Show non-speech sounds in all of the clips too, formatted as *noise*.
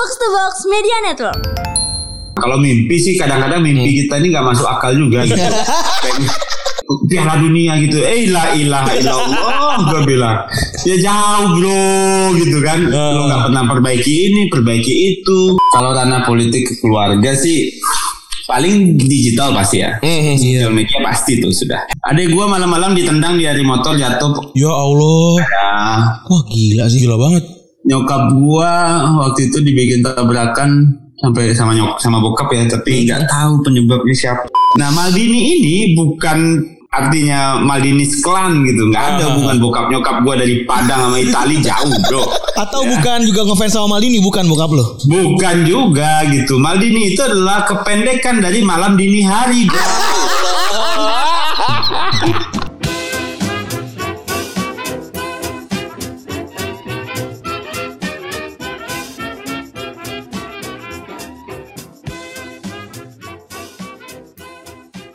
Box to Box Media Network. Kalau mimpi sih kadang-kadang mimpi kita ini nggak masuk akal juga gitu. *laughs* Piala dunia gitu, eh ilah ilah ilah gue bilang ya jauh bro gitu kan, lo nggak pernah perbaiki ini, perbaiki itu. Kalau ranah politik keluarga sih paling digital pasti ya, digital media pasti tuh sudah. Adek gue malam-malam ditendang di hari motor jatuh, Ya Allah. ya Wah gila sih. Gila banget. Nyokap gua waktu itu dibikin tabrakan sampai sama nyok sama bokap ya tapi nggak tahu penyebabnya siapa. Nah Maldini ini bukan artinya Maldini klan gitu nggak ada hubungan bokap nyokap gua dari Padang sama Itali *laughs* jauh bro. Atau bukan juga ngefans sama Maldini bukan bokap lo? Bukan juga gitu. Maldini itu adalah kependekan dari malam dini hari bro. *laughs*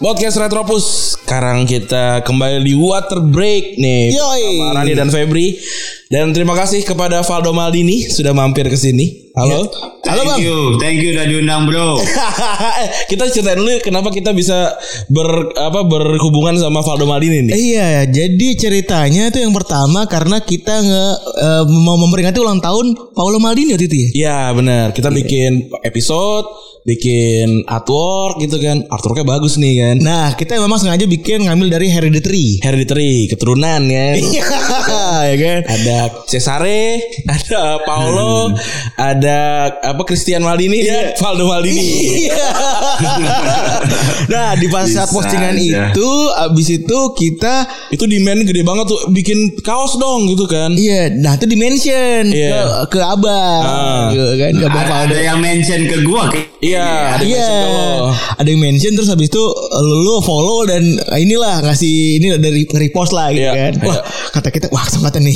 Podcast Retropus. Sekarang kita kembali di Water Break nih. Yoi. Sama Rani dan Febri. Dan terima kasih kepada Valdo Maldini sudah mampir ke sini. Halo. Halo Thank Bang. you, thank you udah diundang bro. *laughs* Kita ceritain dulu kenapa kita bisa ber apa berhubungan sama Valdo Maldini nih. Iya, jadi ceritanya itu yang pertama karena kita nge eh, mau memperingati ulang tahun Paolo Maldini waktu itu ya. Iya benar. Kita bikin episode, bikin artwork gitu kan. Artworknya bagus nih kan. Nah, kita memang sengaja bikin ngambil dari Hereditary. Hereditary, keturunan ya. *laughs* Iya, ya kan? ada Cesare, *laughs* ada Paolo, ada apa Christian Maldini ya, Valdo Maldini. Iya. *laughs* nah, di pas saat postingan aja. itu abis itu kita Itu demand gede banget tuh bikin kaos dong gitu kan. Iya, nah itu di mention Iya. ke, ke abang, Ah. gitu kan, ke abang ada, Valdo. ada yang mention ke gua Iya, ada Iya, mention ke lo. ada yang mention terus habis itu lu, follow dan inilah ngasih ini dari repost lah gitu Iya, kan. Wah, kata kita wah kesempatan nih.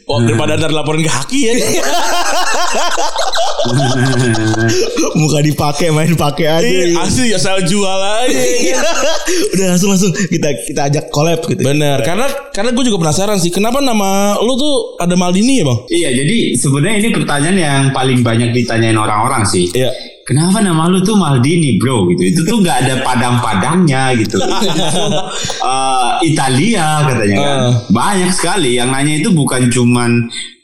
Oh, daripada ntar laporin ke Haki ya. *laughs* Muka dipakai main pakai aja. Iya, gitu. asli asal jual aja. Iya. Udah langsung langsung kita kita ajak collab gitu. Bener, karena karena gue juga penasaran sih, kenapa nama lu tuh ada Maldini ya bang? Iya, jadi sebenarnya ini pertanyaan yang paling banyak ditanyain orang-orang sih. Iya. Kenapa nama lu tuh Maldini, bro? Gitu. Itu tuh nggak ada padang-padangnya gitu. *laughs* Eh, Italia katanya kan. Ah. Banyak sekali yang nanya itu bukan cuman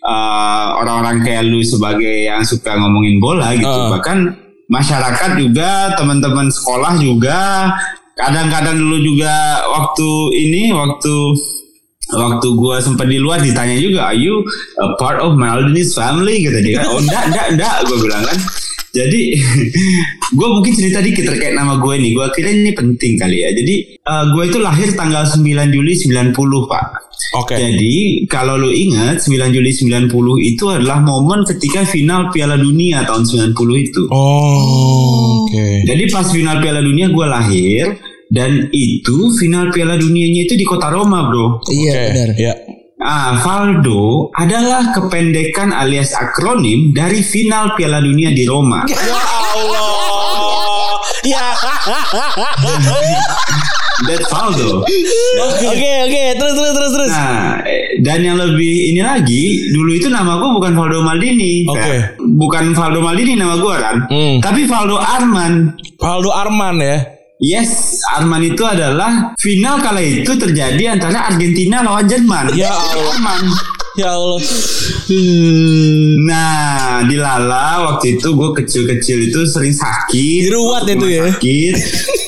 eh, orang-orang kayak lu sebagai yang suka ngomongin bola gitu. Ah. Bahkan masyarakat juga, teman-teman sekolah juga, kadang-kadang dulu juga waktu ini, waktu waktu gua sempat di luar ditanya juga are you a part of Maldini's family kata dia oh enggak enggak enggak gue bilang kan jadi *laughs* gue mungkin cerita dikit terkait nama gue nih gue kira ini penting kali ya jadi gue itu lahir tanggal 9 Juli 90 pak Oke. jadi kalau lu ingat 9 Juli 90 itu adalah momen ketika final Piala Dunia tahun 90 itu Oh, oke. jadi pas final Piala Dunia gue lahir dan itu final Piala Dunianya itu di kota Roma bro Iya, Oke, benar. Ya. Ah, Valdo adalah kependekan alias akronim dari final Piala Dunia di Roma. Ya Allah. ya. That's Valdo. Oke, oke, terus terus terus terus. Nah, dan yang lebih ini lagi, dulu itu nama gue bukan Valdo Maldini. Oke. Kan? Bukan Valdo Maldini nama gue kan, Hmm. tapi Valdo Arman. Valdo Arman ya. Yes, Arman itu adalah final kala itu terjadi antara Argentina lawan Jerman. Ya Allah. Arman. Ya Allah. Nah, di Lala waktu itu gue kecil-kecil itu sering sakit. Diruat itu ya. Sakit.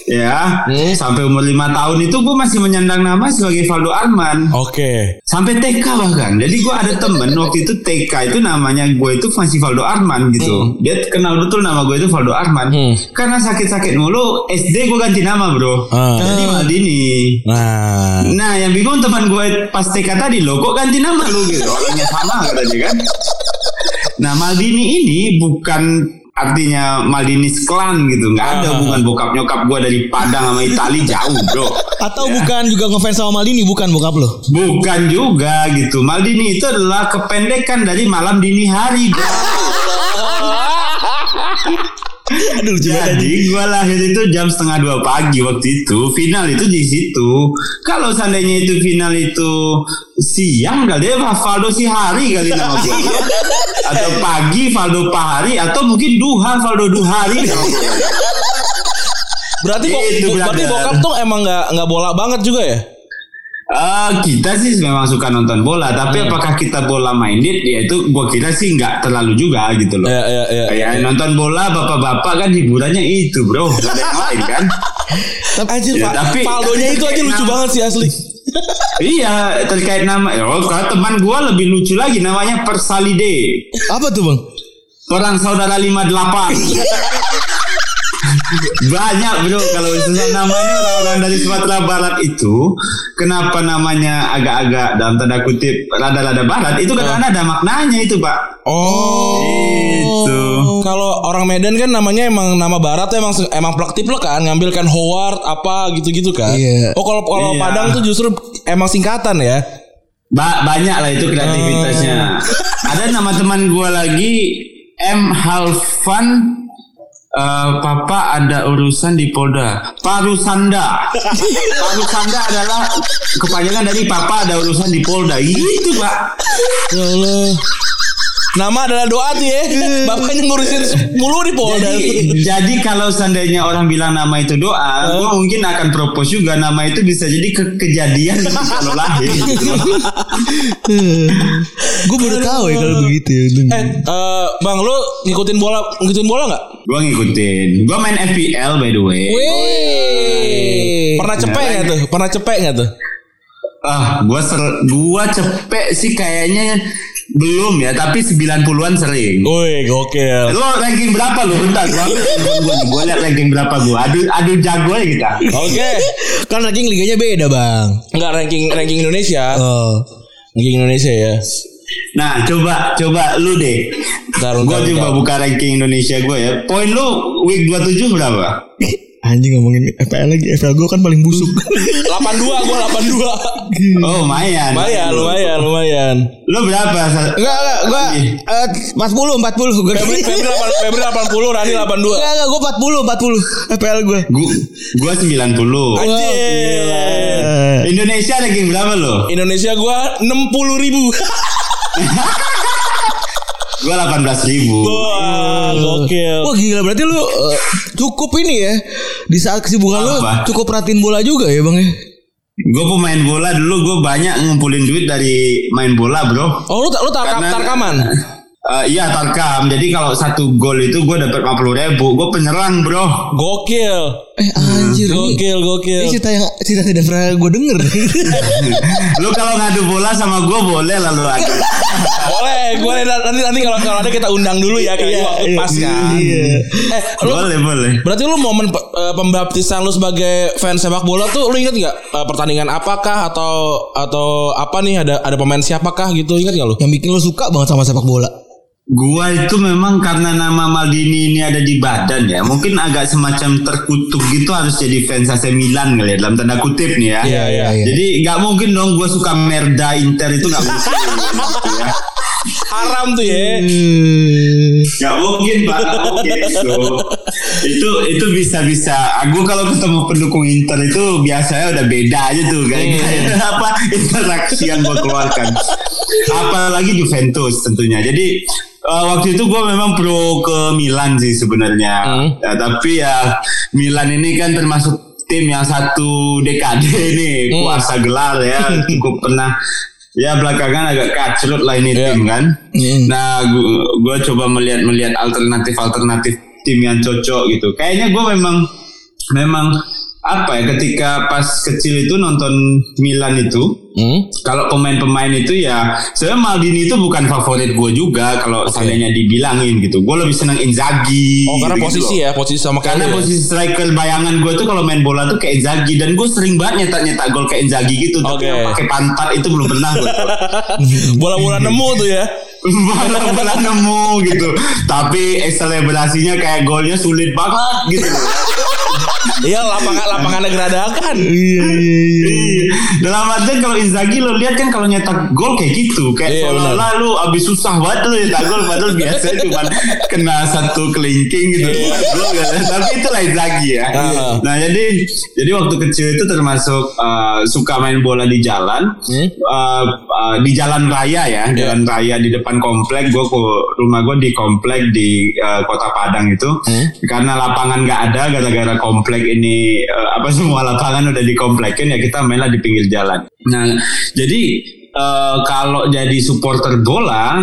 Ya. Sampai umur lima tahun itu gue masih menyandang nama sebagai Valdo Arman. Oke. Sampai TK bahkan. Jadi gue ada temen waktu itu TK itu namanya gue itu masih Valdo Arman gitu. Dia kenal betul nama gue itu Valdo Arman. Hmm. Karena sakit-sakit mulu, SD gue ganti nama bro. Ah. Jadi Maldini. Nah. Nah yang bingung teman gue pas TK tadi lo kok ganti nama lu gitu orangnya sama katanya kan. Nah Maldini ini bukan artinya Maldini klan gitu nggak ada Ah. hubungan bokap nyokap gue dari Padang sama Itali jauh bro. Atau bukan juga ngefans sama Maldini bukan bokap lo? Bukan juga gitu. Maldini itu adalah kependekan dari malam dini hari bro. Aduh lucu banget. Jadi gue lahir itu jam setengah dua pagi waktu itu final itu di situ. Kalau seandainya itu final itu siang kali ya Valdo Sihari kali nama gue. *laughs* atau pagi Valdo Pahari atau mungkin duha Valdo Duhari. Berarti bo- Itu, berarti brother. bokap tuh emang nggak nggak bola banget juga ya? Eh, kita sih memang suka nonton bola, tapi apakah kita bola minded? Ya itu gue kira sih nggak terlalu juga gitu loh. Iya iya iya. Kayak nonton bola bapak-bapak kan hiburannya itu bro, gak ada yang lain kan? *laughs* Anjir, Ya, tapi- Faldonya itu aja lucu Nama- banget sih asli. iya terkait nama, oh kalau teman gue lebih lucu lagi namanya Persalide, Apa tuh bang? perang saudara 58 *laughs* banyak bro kalau susah namanya orang-orang dari Sumatera Barat itu kenapa namanya agak-agak dalam tanda kutip rada-rada barat itu kadang-kadang ada maknanya itu pak Oh. itu Kalau orang Medan kan namanya emang nama barat emang emang plek-tiplek kan, ngambil kan Howard apa gitu-gitu kan. Iya. Oh kalau kalau Iya. Padang tuh justru emang singkatan ya. Ba- banyak lah itu kreativitasnya. Ada nama teman gua lagi M Halfan eh, Papa ada urusan di Polda. Parusanda Parusanda adalah kepanjangan dari Papa ada urusan di Polda. Itu pak. Ya Allah. Nama adalah doa tuh ya. *laughs* Bapaknya ngurusin mulu di Polda. jadi, jadi kalau seandainya orang bilang nama itu doa gua mungkin akan propose juga nama itu bisa jadi ke- kejadian *laughs* kalau lahir gitu. *laughs* Gue baru tahu ya kalau begitu ya. Eh, eh, Bang, lu ngikutin bola ngikutin bola nggak? Gua ngikutin Gua main FPL by the way Wih. Pernah cepek nggak tuh? Pernah cepek nggak tuh? Ah, gua ser gua cepek sih kayaknya belum ya, tapi 90-an sering. Woi, gokil. Lo ranking berapa lu? Bentar, gua gua. Gua lihat ranking berapa gua. Adu adu jago ya kita. Oke. Kan ranking liganya beda bang. Enggak ranking ranking Indonesia. Oh. Ranking Indonesia ya. Nah, coba coba lu deh. Bentar, coba buka ranking Indonesia gua ya. Poin lu week 27 berapa? Anjing ngomongin FPL lagi. FPL gue kan paling busuk. *laughs* 82 gua 82. Oh, lumayan. lumayan, lumayan, lumayan. Lu berapa? Enggak enggak gue eh, 40 40 gue. Febri Febri 8 Febri 80, Rani 82. Enggak enggak gue 40 40 FPL gue. Gua, gua 90. Anjir. Indonesia ranking berapa lo? Indonesia gua 60 ribu. *laughs* Gua 18 ribu. Wah, gokil. Wah gila berarti lu eh, cukup ini ya di saat kesibukan lu cukup perhatiin bola juga ya bang ya. Gue pemain bola dulu gue banyak ngumpulin duit dari main bola bro. Oh, lu lu tarkam, Karena- tarkaman. Eh, iya tarkam. Jadi kalau satu gol itu gue dapat 50 ribu. Gue penyerang bro. Gokil. Eh anjir Gokil, gokil. ini cerita yang cerita tidak pernah gue denger. *laughs* Lu kalau ngadu bola sama gue boleh lalu lagi. *laughs* Boleh, gue nanti nanti kalau kalau ada kita undang dulu ya kayak waktu pas kan. Eh, lu boleh boleh. Berarti lu momen eh, pembaptisan lu sebagai fans sepak bola tuh lu inget nggak eh, pertandingan apakah atau atau apa nih ada ada pemain siapakah gitu inget gak lu? yang bikin lu suka banget sama sepak bola. Gua itu memang karena nama Maldini ini ada di badan ya. Mungkin agak semacam terkutuk gitu harus jadi fans AC Milan kali ya dalam tanda kutip nih ya. Iya, iya. iya. Jadi nggak mungkin dong gue suka Merda Inter itu nggak mungkin. gitu ya. Haram tuh ya. Hmm. Gak mungkin pak, mungkin itu. itu itu bisa bisa. Aku kalau ketemu pendukung Inter itu biasanya udah beda aja tuh kayak kayak apa interaksi yang gue keluarkan. Apalagi Juventus tentunya. Jadi eh, waktu itu gue memang pro ke Milan sih sebenarnya. Hmm. Ya, tapi ya Milan ini kan termasuk tim yang satu dekade *laughs* ini Hmm. kuasa gelar ya *laughs* cukup pernah ya belakangan agak kacrut lah ini Iya. tim kan. Hmm. Nah, gue coba melihat melihat alternatif alternatif tim yang cocok gitu. Kayaknya gue memang memang apa ya ketika pas kecil itu nonton Milan itu Hmm? kalau pemain-pemain itu ya sebenarnya Maldini itu bukan favorit gue juga kalau seandainya dibilangin gitu. Gue lebih senang Inzaghi. Oh karena gitu-gitu posisi loh. ya, posisi sama Karena ya? posisi striker bayangan gue tuh kalau main bola tuh kayak Inzaghi dan gue sering banget nyetak nyetak gol kayak Inzaghi gitu. Tapi Oke. yang pakai pantat itu belum pernah gue. *laughs* bola-bola nemu tuh ya. Bola-bola nemu gitu tapi selebrasinya kayak golnya sulit banget gitu Iya lapangan lapangannya geradakan. Iya iya iya. Iya. Dalam artian kalau Inzaghi lo lihat kan kalau nyetak gol kayak gitu, kayak Iya, seolah-olah lu abis susah banget lu nyetak gol padahal biasanya cuma kena satu kelingking gitu. Gol kan. Tapi itulah Inzaghi ya. Ah. Nah, jadi jadi waktu kecil itu termasuk uh, suka main bola di jalan. Uh, uh, di jalan raya ya, jalan raya di depan komplek. Gue ke rumah gue di komplek di uh, kota Padang itu. Karena lapangan nggak ada gara-gara komplek ini uh, apa semua lapangan udah dikomplekin ya kita mainlah di pinggir jalan. Nah, jadi eh, kalau jadi supporter bola,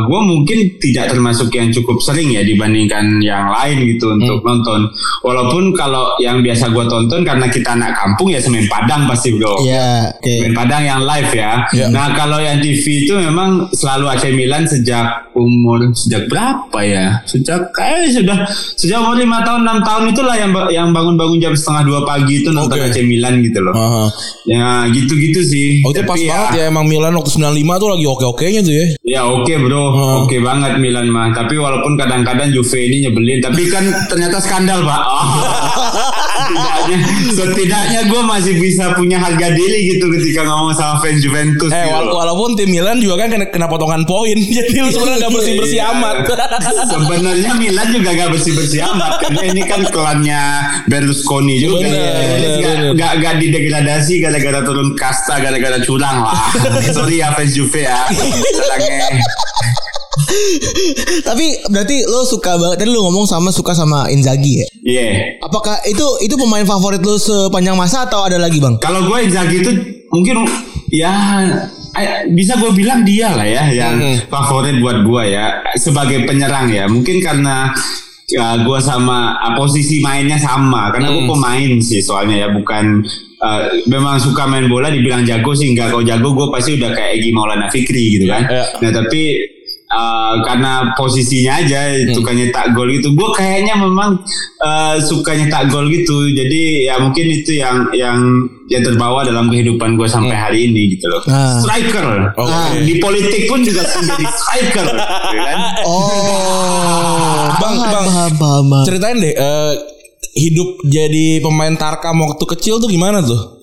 gue mungkin tidak termasuk yang cukup sering ya dibandingkan yang lain gitu untuk nonton. Walaupun kalau yang biasa gue tonton karena kita anak kampung ya semen Padang pasti bro. Iya, oke. Semen Padang yang live ya. Iya. Nah kalau yang TV itu memang selalu AC Milan sejak umur sejak berapa ya? Sejak kayak sudah sejak umur lima tahun enam tahun itulah yang yang bangun-bangun jam setengah dua pagi itu nonton Oke. AC Milan gitu loh. Aha. Ya gitu-gitu sih. Oh itu pas Tapi banget ya emang Milan waktu 95 tuh lagi oke-okenya tuh ya. Ya oke bro, Hmm. oke banget Milan mah. Tapi walaupun kadang-kadang Juve ini nyebelin, tapi kan ternyata skandal pak. Oh. *laughs* setidaknya, *laughs* setidaknya gue masih bisa punya harga diri gitu ketika ngomong sama fans Juventus. Eh gitu wala- walaupun tim Milan juga kan kena, kena potongan poin. *laughs* Jadi lu sebenarnya gak bersih-bersih Iya. amat. *laughs* Sebenarnya Milan juga gak bersih bersih amat karena ini kan klannya Berlusconi juga. Bener, Jadi bener, nggak- bener. nggak nggak didegradasi gara-gara turun kasta gara-gara curang lah. Sorry ya fans Juve ya. Tapi berarti lo suka banget tadi lo ngomong sama suka sama Inzaghi ya. Iya. Apakah itu itu pemain favorit lo sepanjang masa atau ada lagi bang? Kalau gue Inzaghi itu mungkin ya bisa gue bilang dia lah ya yang favorit buat gue ya sebagai penyerang ya. Mungkin karena ya, gue sama ah, posisi mainnya sama karena gue pemain sih soalnya ya bukan eh, memang suka main bola dibilang jago sih enggak kalau jago gue pasti udah kayak Egi Maulana Fikri gitu kan. Iya. Nah tapi eh, karena posisinya aja suka nyetak gol gitu. Gue kayaknya memang eh, suka nyetak gol gitu. Jadi ya mungkin itu yang yang yang terbawa dalam kehidupan gue sampai hari ini gitu loh. Ah. Striker. Nah, di politik pun juga menjadi striker, gitu kan? Oh, Bang, bang. paham, paham, bang. Ceritain deh eh, hidup jadi pemain Tarkam waktu kecil tuh gimana tuh?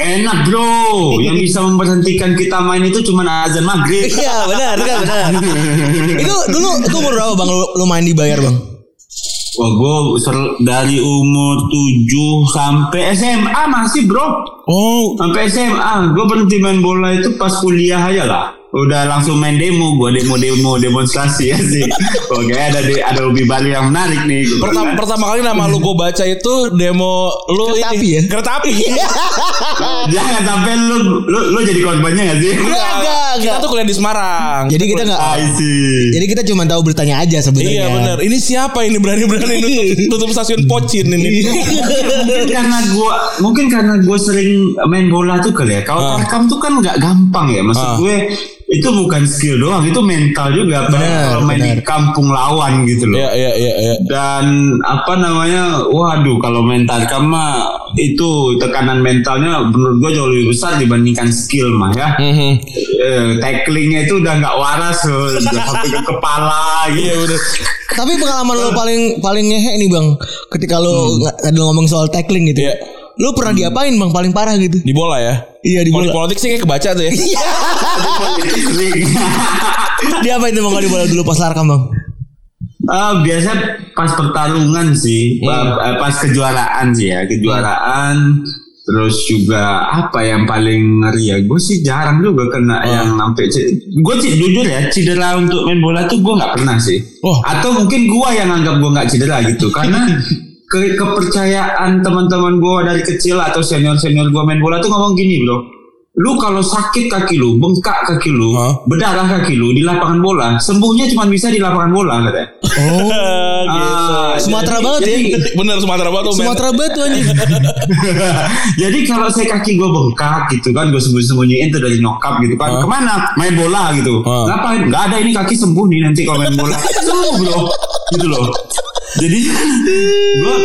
Enak bro, yang bisa memberhentikan kita main itu cuma azan maghrib. *laughs* Iya benar kan benar. *laughs* itu dulu itu umur berapa bang lo, lo main dibayar bang? Wah gue dari umur 7 sampai SMA masih bro. Oh, Sampai SMA, gue berhenti main bola itu pas kuliah aja lah. Udah langsung main demo, gue demo-demo demonstrasi ya sih. Oke, ada di, ada hobi baru yang menarik nih. Gua pertama bilang. pertama kali nama lu gue baca itu demo lu Kereta ini api ya? Kereta api. *laughs* Jangan sampai lu, lu lu jadi korbannya gak sih? Enggak, enggak, Kita tuh kuliah di Semarang. Jadi kita nggak. Jadi kita cuma tahu beritanya aja sebenarnya. Iya benar. Ini siapa ini berani-berani *laughs* nutup, nutup stasiun Pocin ini? mungkin karena gua mungkin karena gue sering main bola tuh kali ya. Kalau Ah. tarkam tuh kan nggak gampang ya. Maksud Ah. gue itu bukan skill doang, itu mental juga. Apalagi Benar, kalau main di kampung lawan gitu loh. Iya iya iya iya. Dan apa namanya, waduh kalau main tarkam mah itu tekanan mentalnya menurut gue jauh lebih besar dibandingkan skill mah ya. Mhm. Eh, tacklingnya itu udah nggak waras loh, *laughs* udah sampai ke kepala gitu. Iya udah. Tapi pengalaman lo paling paling ngehe nih bang, ketika lo lo ngomong soal tackling gitu. Iya. Lo pernah diapain bang paling parah gitu? Di bola ya. Iya di Kalau di bola. politik sih kayak kebaca tuh ya. *laughs* Dia apa itu bang kalau di bola dulu pas larkam bang? Eh, biasa pas pertarungan sih, pa- eh, pas kejuaraan sih ya, kejuaraan. Terus juga apa yang paling ngeri ya? Gue sih jarang juga kena yang sampai. Gue sih jujur ya, cedera untuk main bola tuh gue nggak pernah sih. Oh. Atau mungkin gue yang anggap gue nggak cedera gitu, karena *laughs* ke- kepercayaan teman-teman gue dari kecil atau senior senior gue main bola tuh ngomong gini bro. Lu kalau sakit kaki lu, bengkak kaki lu, Hah? berdarah kaki lu di lapangan bola, sembuhnya cuma bisa di lapangan bola katanya. Oh, *laughs* Ah, Sumatera jadi- banget ya. jadi- *laughs* Bener Sumatera men. Sumatera banget tuh anjing. *laughs* Jadi kalau saya kaki gue bengkak gitu kan, gue sembunyi-sembunyiin tuh dari nyokap gitu kan. Ke mana? Main bola gitu. Hah? Ngapain? Gak ada ini kaki sembuh nih nanti kalau main bola. Sembuh bro. Gitu loh. Jadi gue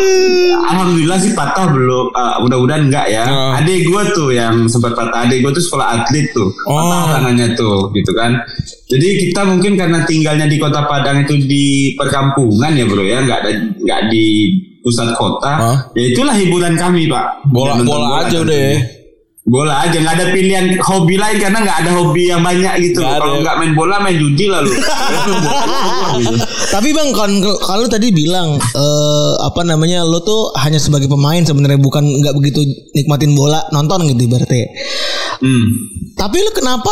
alhamdulillah sih patah belum. Ah, mudah-mudahan enggak ya. Hah. Adik gue tuh yang sempat patah. Adik gue tuh sekolah atlet tuh. Oh. Patah tangannya tuh gitu kan. Jadi kita mungkin karena tinggalnya di kota Padang itu di perkampungan ya bro ya, nggak ada nggak di pusat kota. Hah? Ya itulah hiburan kami pak. Bola nonton bola aja tentunya. udah. ya. Bola aja nggak ada pilihan hobi lain karena nggak ada hobi yang banyak gitu. Kalau nggak main bola main judi lalu. *laughs* Tapi bang, kan kalau tadi bilang eh, apa namanya, lo tuh hanya sebagai pemain sebenarnya bukan nggak begitu nikmatin bola nonton gitu berarti. hmm. Tapi lu kenapa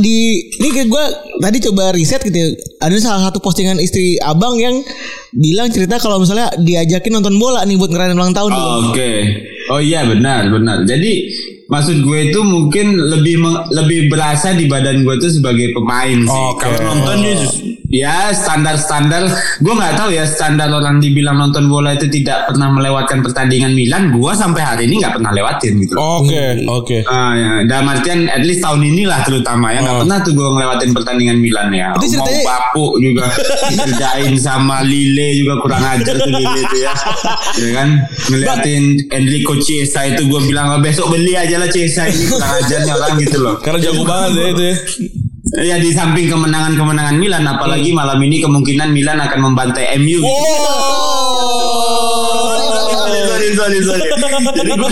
di ini kayak gue tadi coba riset gitu. ya. Ada salah satu postingan istri abang yang bilang cerita kalau misalnya diajakin nonton bola nih buat ngerayain ulang tahun. Oh, Oke. Oh iya benar benar. Jadi maksud gue itu mungkin lebih lebih berasa di badan gue tuh sebagai pemain sih. Oke. Kalau nonton ya just- ya standar standar. Gue nggak tahu ya standar orang dibilang nonton bola itu tidak pernah melewatkan pertandingan Milan. Gue sampai hari ini nggak pernah lewatin gitu. Oke, oke. Ah, ya. Dalam artian at least tahun inilah terutama ya nggak Oh. pernah tuh gue ngelewatin pertandingan Milan ya. Itu Mau ceritanya- Bapu juga *laughs* dikerjain sama Lille juga kurang ajar tuh Lille itu ya. *laughs* ya kan ngeliatin Enrico Chiesa itu gue bilang "Oh, besok beli aja lah Chiesa ini kurang ajarnya orang gitu loh. Karena jago banget ya itu. ya. Ya di samping kemenangan-kemenangan Milan apalagi Hmm. malam ini kemungkinan Milan akan membantai MU. Oh. sorry, sorry, sorry. Jadi gue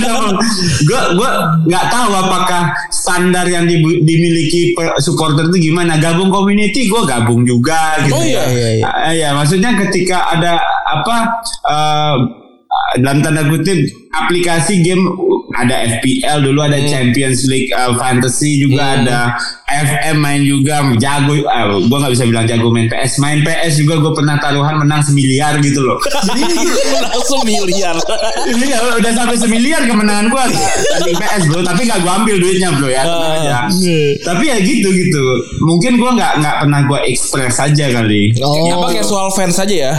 gue gue nggak tahu apakah standar yang dibu- dimiliki supporter itu gimana. Gabung community gue gabung juga gitu. Oh, iya, ya. iya, iya. Iya, maksudnya ketika ada apa eh, dalam tanda kutip aplikasi game ada FPL dulu ada Champions League eh, Fantasy juga ada. FM main juga jago eh, gue nggak bisa bilang jago main PS main PS juga gue pernah taruhan menang semiliar gitu loh. *laughs* Langsung miliar. ini ya, udah sampai semiliar kemenangan gua. Tanding PS bro. Tapi nggak gua ambil duitnya bro ya aja. tapi ya gitu gitu. Mungkin gua nggak nggak pernah gua ekspres aja kali. Oh. Apa casual fans aja ya?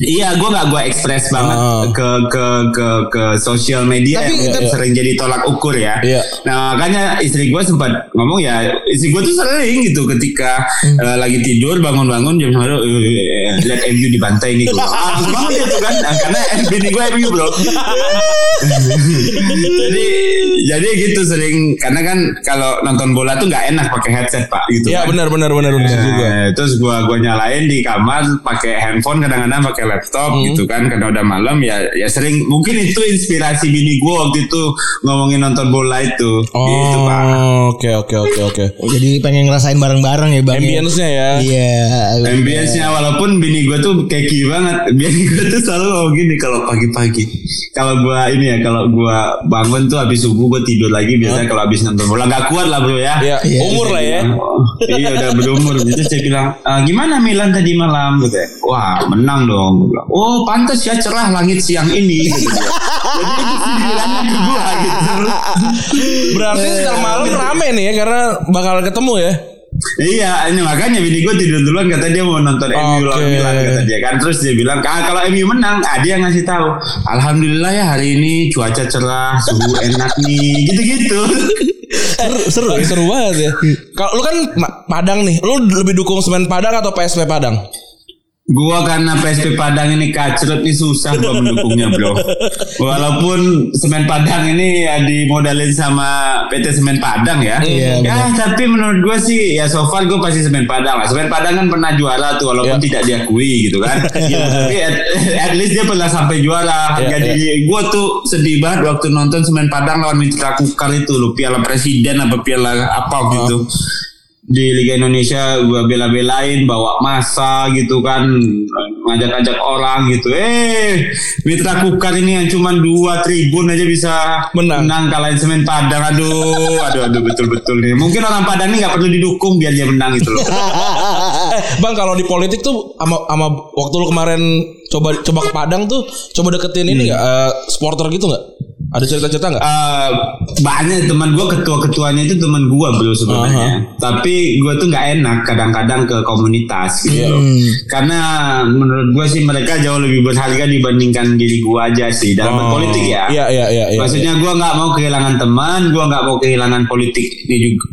Iya, gua nggak gua ekspres banget Ah. ke ke ke ke sosial media Tapi- yang tapi- sering jadi tolak ukur ya. Iya. Nah makanya istri gua sempat ngomong ya, istri gua tuh sering gitu ketika eh, lagi tidur bangun-bangun jam satu eh, lihat MU dibantai nih gua. Ah, bangun gitu kan, Nah, karena *laughs* bini gua MU bro. *laughs* jadi jadi gitu sering karena kan kalau nonton bola tuh nggak enak pakai headset pak gitu. Iya kan. benar benar benar benar Nah, juga. terus gua gua nyalain di kamar pakai handphone kadang-kadang pakai laptop Hmm. gitu kan karena udah malam ya ya sering mungkin itu inspirasi bini gua waktu itu ngomongin nonton bola itu gitu pak Oh, oke oke oke oke. Oh, *laughs* jadi pengen ngerasain bareng-bareng ya bang. ya? Ambience-nya ya. Iya. Ambience-nya walaupun bini gue tuh keki banget *laughs* Bini gue tuh selalu ngomong gini Kalau pagi-pagi Kalau gue ini ya Kalau gue bangun tuh habis subuh gue tidur lagi Biasanya kalau habis nonton bola. Gak kuat lah bro ya. Iya, Iya, umur lah ya. Oh, iya udah berumur. Jadi saya bilang "Ah, Gimana Milan tadi malam? Gitu ya. Wah menang dong. Bilang, Oh pantas ya cerah langit siang ini. Gitu. Jadi itu gue gitu. Berarti ntar malam rame nih ya karena bakal ketemu ya. Iya, ini makanya bini gue tidur duluan kata dia mau nonton MU lawan. Milan kata dia kan. Terus dia bilang, ah, kalau MU menang, ah, dia ngasih tahu. Alhamdulillah ya hari ini cuaca cerah, suhu *laughs* enak nih, gitu-gitu. Seru, seru, seru banget ya. Kalau lu kan Padang nih, lu lebih dukung Semen Padang atau PSP Padang? Gua karena PSP Padang ini kacrut nih susah gua mendukungnya bro. Walaupun Semen Padang ini ya dimodalin sama PT Semen Padang ya. Iya, ya tapi menurut gua sih ya so far gua pasti Semen Padang lah. Semen Padang kan pernah juara tuh walaupun Iya. tidak diakui gitu kan. *laughs* tapi at, at least dia pernah sampai juara. Iya, Jadi gua tuh sedih banget waktu nonton Semen Padang lawan Mitra Kukar itu loh Piala Presiden apa Piala apa gitu di Liga Indonesia gua bela-belain bawa masa gitu kan ngajak-ngajak orang gitu. Eh Mitra Kukar ini yang cuma dua tribun aja bisa Menang. kalahin Semen Padang. Aduh aduh aduh betul-betul nih. Mungkin orang Padang ini nggak perlu didukung biar dia menang gitu loh. *laughs* Eh, Bang kalau di politik tuh sama sama waktu lu kemarin coba coba ke Padang tuh coba deketin ini enggak supporter gitu enggak? Ada cerita-cerita enggak? Eh, banyak teman gua ketua-ketuanya itu teman gua bro sebenarnya tapi gua tuh nggak enak kadang-kadang ke komunitas gitu loh. karena menurut gua sih mereka jauh lebih berharga dibandingkan diri gua aja sih dalam berpolitik ya Iya iya iya iya. Maksudnya gua nggak mau kehilangan teman, gua nggak mau kehilangan politik.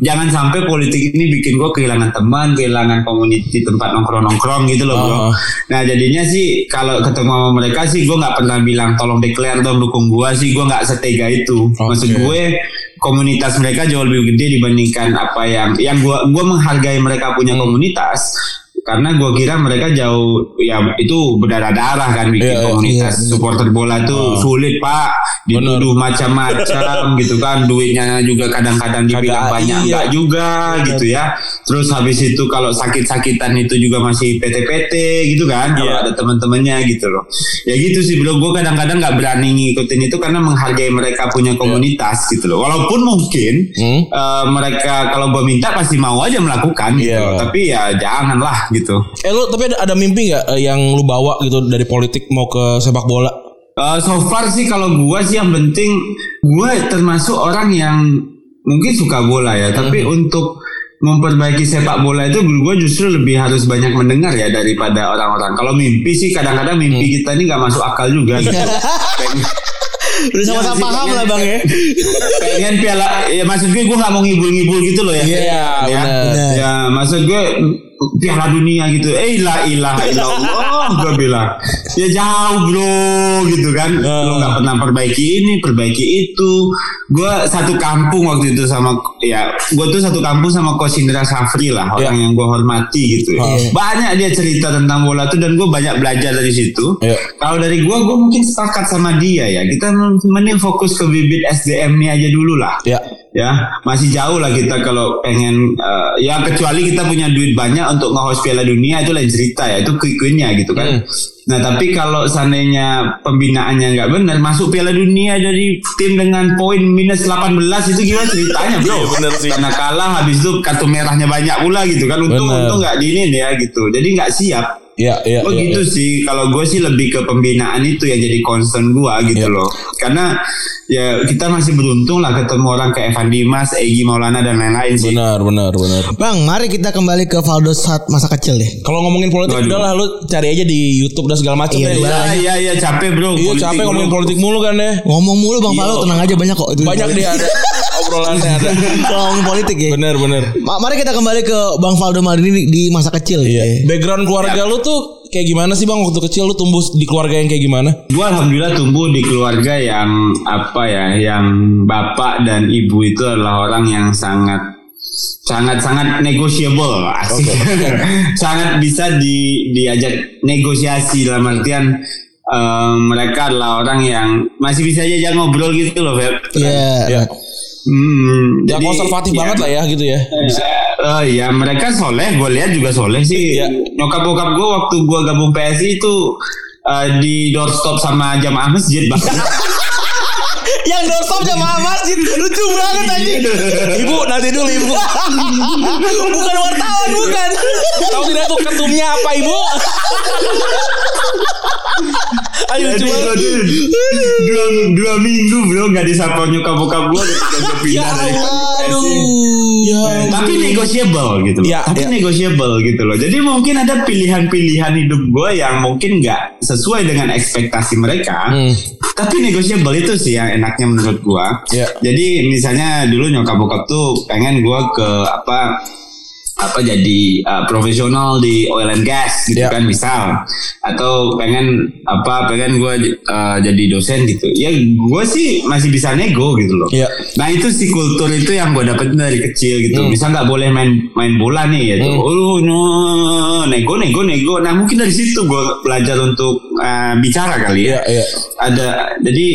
Jangan sampai politik ini bikin gua kehilangan teman, kehilangan komuniti tempat nongkrong-nongkrong gitu loh, bro. Ah. Nah jadinya sih kalau ketemu sama mereka sih gua nggak pernah bilang tolong declare dong dukung gua sih, gua nggak setega itu. Maksud Oke. gue komunitas mereka jauh lebih gede dibandingkan apa yang yang gua gua menghargai mereka punya Hmm. komunitas karena gua kira mereka jauh ya itu berdarah-darah kan bikin Iya, iya, komunitas supporter bola tuh sulit pak dituduh macam-macam *laughs* gitu kan duitnya juga kadang-kadang dibilang Kagak, banyak iya. enggak juga gitu ya terus habis itu kalau sakit-sakitan itu juga masih PT-PT gitu kan kalau Iya. ada teman-temannya gitu loh ya gitu sih bro gue kadang-kadang nggak berani ngikutin itu karena menghargai mereka punya komunitas gitu loh walaupun mungkin Hmm. eh, mereka kalau gue minta pasti mau aja melakukan gitu Iya. loh. tapi ya janganlah gitu Eh lu tapi ada, ada mimpi nggak eh, yang lu bawa gitu dari politik mau ke sepak bola? Eh, so far sih kalau gue sih yang penting gue termasuk orang yang mungkin suka bola ya tapi untuk memperbaiki sepak bola itu gue justru lebih harus banyak mendengar ya daripada orang-orang kalau mimpi sih kadang-kadang mimpi kita ini nggak masuk akal juga gitu. *laughs* Udah sama-sama Iya, paham lah bang ya. *laughs* pengen piala ya maksud gue gue nggak mau ngibul-ngibul gitu loh ya Iya, ya, benar. ya maksud gue piala dunia gitu. Eh la ilaha illallah gue bilang. Ya jauh bro gitu kan. Lu nggak pernah perbaiki ini perbaiki itu. Gue satu kampung waktu itu sama ya gue tuh satu kampung sama Coach Indra Safri lah orang yang gue hormati gitu ya. banyak dia cerita tentang bola tuh dan gue banyak belajar dari situ. Iya. kalau dari gue gue mungkin sepakat sama dia ya. Kita mending fokus ke bibit SDM-nya aja dulu lah. Ya. Ya masih jauh lah kita kalau pengen eh, ya kecuali kita punya duit banyak untuk nge-host Piala Dunia itu lain cerita ya itu quick-quicknya gitu kan nah tapi kalau seandainya pembinaannya nggak benar masuk Piala Dunia dari tim dengan poin minus 18 itu gimana ceritanya bro *laughs* Iya, bener sih. karena kalah habis itu kartu merahnya banyak pula gitu kan untung Bener. untung nggak di ini ya gitu jadi nggak siap Ya, ya, Oh ya, gitu ya. sih. Kalau gue sih lebih ke pembinaan itu yang jadi concern gue gitu Iya. loh. Karena ya kita masih beruntung lah ketemu orang kayak Evan Dimas, Egi Maulana dan lain-lain sih. Benar, benar, benar. Bang, mari kita kembali ke Valdo saat masa kecil deh. Kalau ngomongin politik Waduh. udahlah lu cari aja di YouTube dan segala macam Iya, deh. Iya iya iya capek bro. Iya Politik capek ngomongin politik mulu kan deh. Ngomong mulu Bang Iya. Valdo tenang aja banyak kok itu. Banyak deh ada obrolannya ada. *laughs* Kalau ngomong politik ya. Bener bener. Ma- Mari kita kembali ke Bang Valdo Maldini di masa kecil. Iya. Background keluarga lu tuh kayak gimana sih bang waktu kecil lu tumbuh di keluarga yang kayak gimana? Gue alhamdulillah tumbuh di keluarga yang apa ya, yang bapak dan ibu itu adalah orang yang sangat sangat sangat negotiable asik *laughs* sangat bisa di diajak negosiasi dalam artian eh, mereka adalah orang yang masih bisa aja ngobrol gitu loh Feb. Iya. Ya. Hmm, Ya jadi- konservatif ya, banget lah ya gitu ya. Oh iya mereka soleh, gue lihat juga soleh sih. Iya. Nyokap bokap gue waktu gue gabung PSI itu eh, di doorstop sama jamaah masjid bahkan. *laughs* Yang doorstop jamaah masjid lucu banget aja. Ibu nanti dulu ibu. bukan wartawan bukan. Tahu tidak tuh ketumnya apa ibu? Ayo Jadi coba. dua, dua minggu bro nggak disapa nyokap bokap gue ketika gue pindah dari. Ya. Tapi negotiable gitu loh. Iya, Tapi iya. negotiable gitu loh. Jadi mungkin ada pilihan-pilihan hidup gue yang mungkin nggak sesuai dengan ekspektasi mereka. Hmm. Tapi negotiable itu sih yang enaknya menurut gue. Iya. Jadi misalnya dulu nyokap bokap tuh pengen gue ke apa apa jadi uh, profesional di oil and gas gitu Iya. kan misal atau pengen apa pengen gue uh, jadi dosen gitu ya gue sih masih bisa nego gitu loh Iya. nah itu si kultur itu yang gue dapet dari kecil gitu Hmm. bisa nggak boleh main main bola nih gitu oh no nego nego nego nah mungkin dari situ gue belajar untuk uh, bicara kali ya iya. ada jadi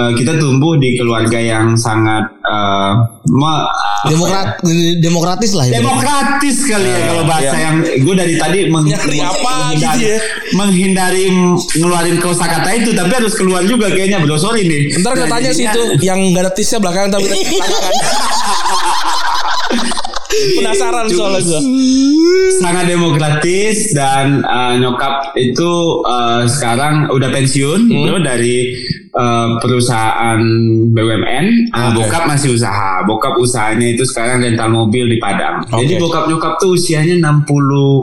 eh, kita tumbuh di keluarga yang sangat eh, me- Demokrat demokratis lah itu. demokratis kali ya kalau bahasa iya. yang gue dari tadi meng- Nyari apa menghindari, gitu ya. menghindari ngeluarin kosakata itu tapi harus keluar juga kayaknya bro sorry nih Ntar Nah, katanya sih itu yang gak ada tisnya belakang tapi. *laughs* Penasaran soalnya gue. sangat demokratis dan eh, nyokap itu eh, sekarang udah pensiun Hmm. bro dari eh, perusahaan BUMN Ah, Oke. bokap masih usaha bokap usahanya itu sekarang rental mobil di Padang Oke. jadi bokap nyokap tuh usianya 60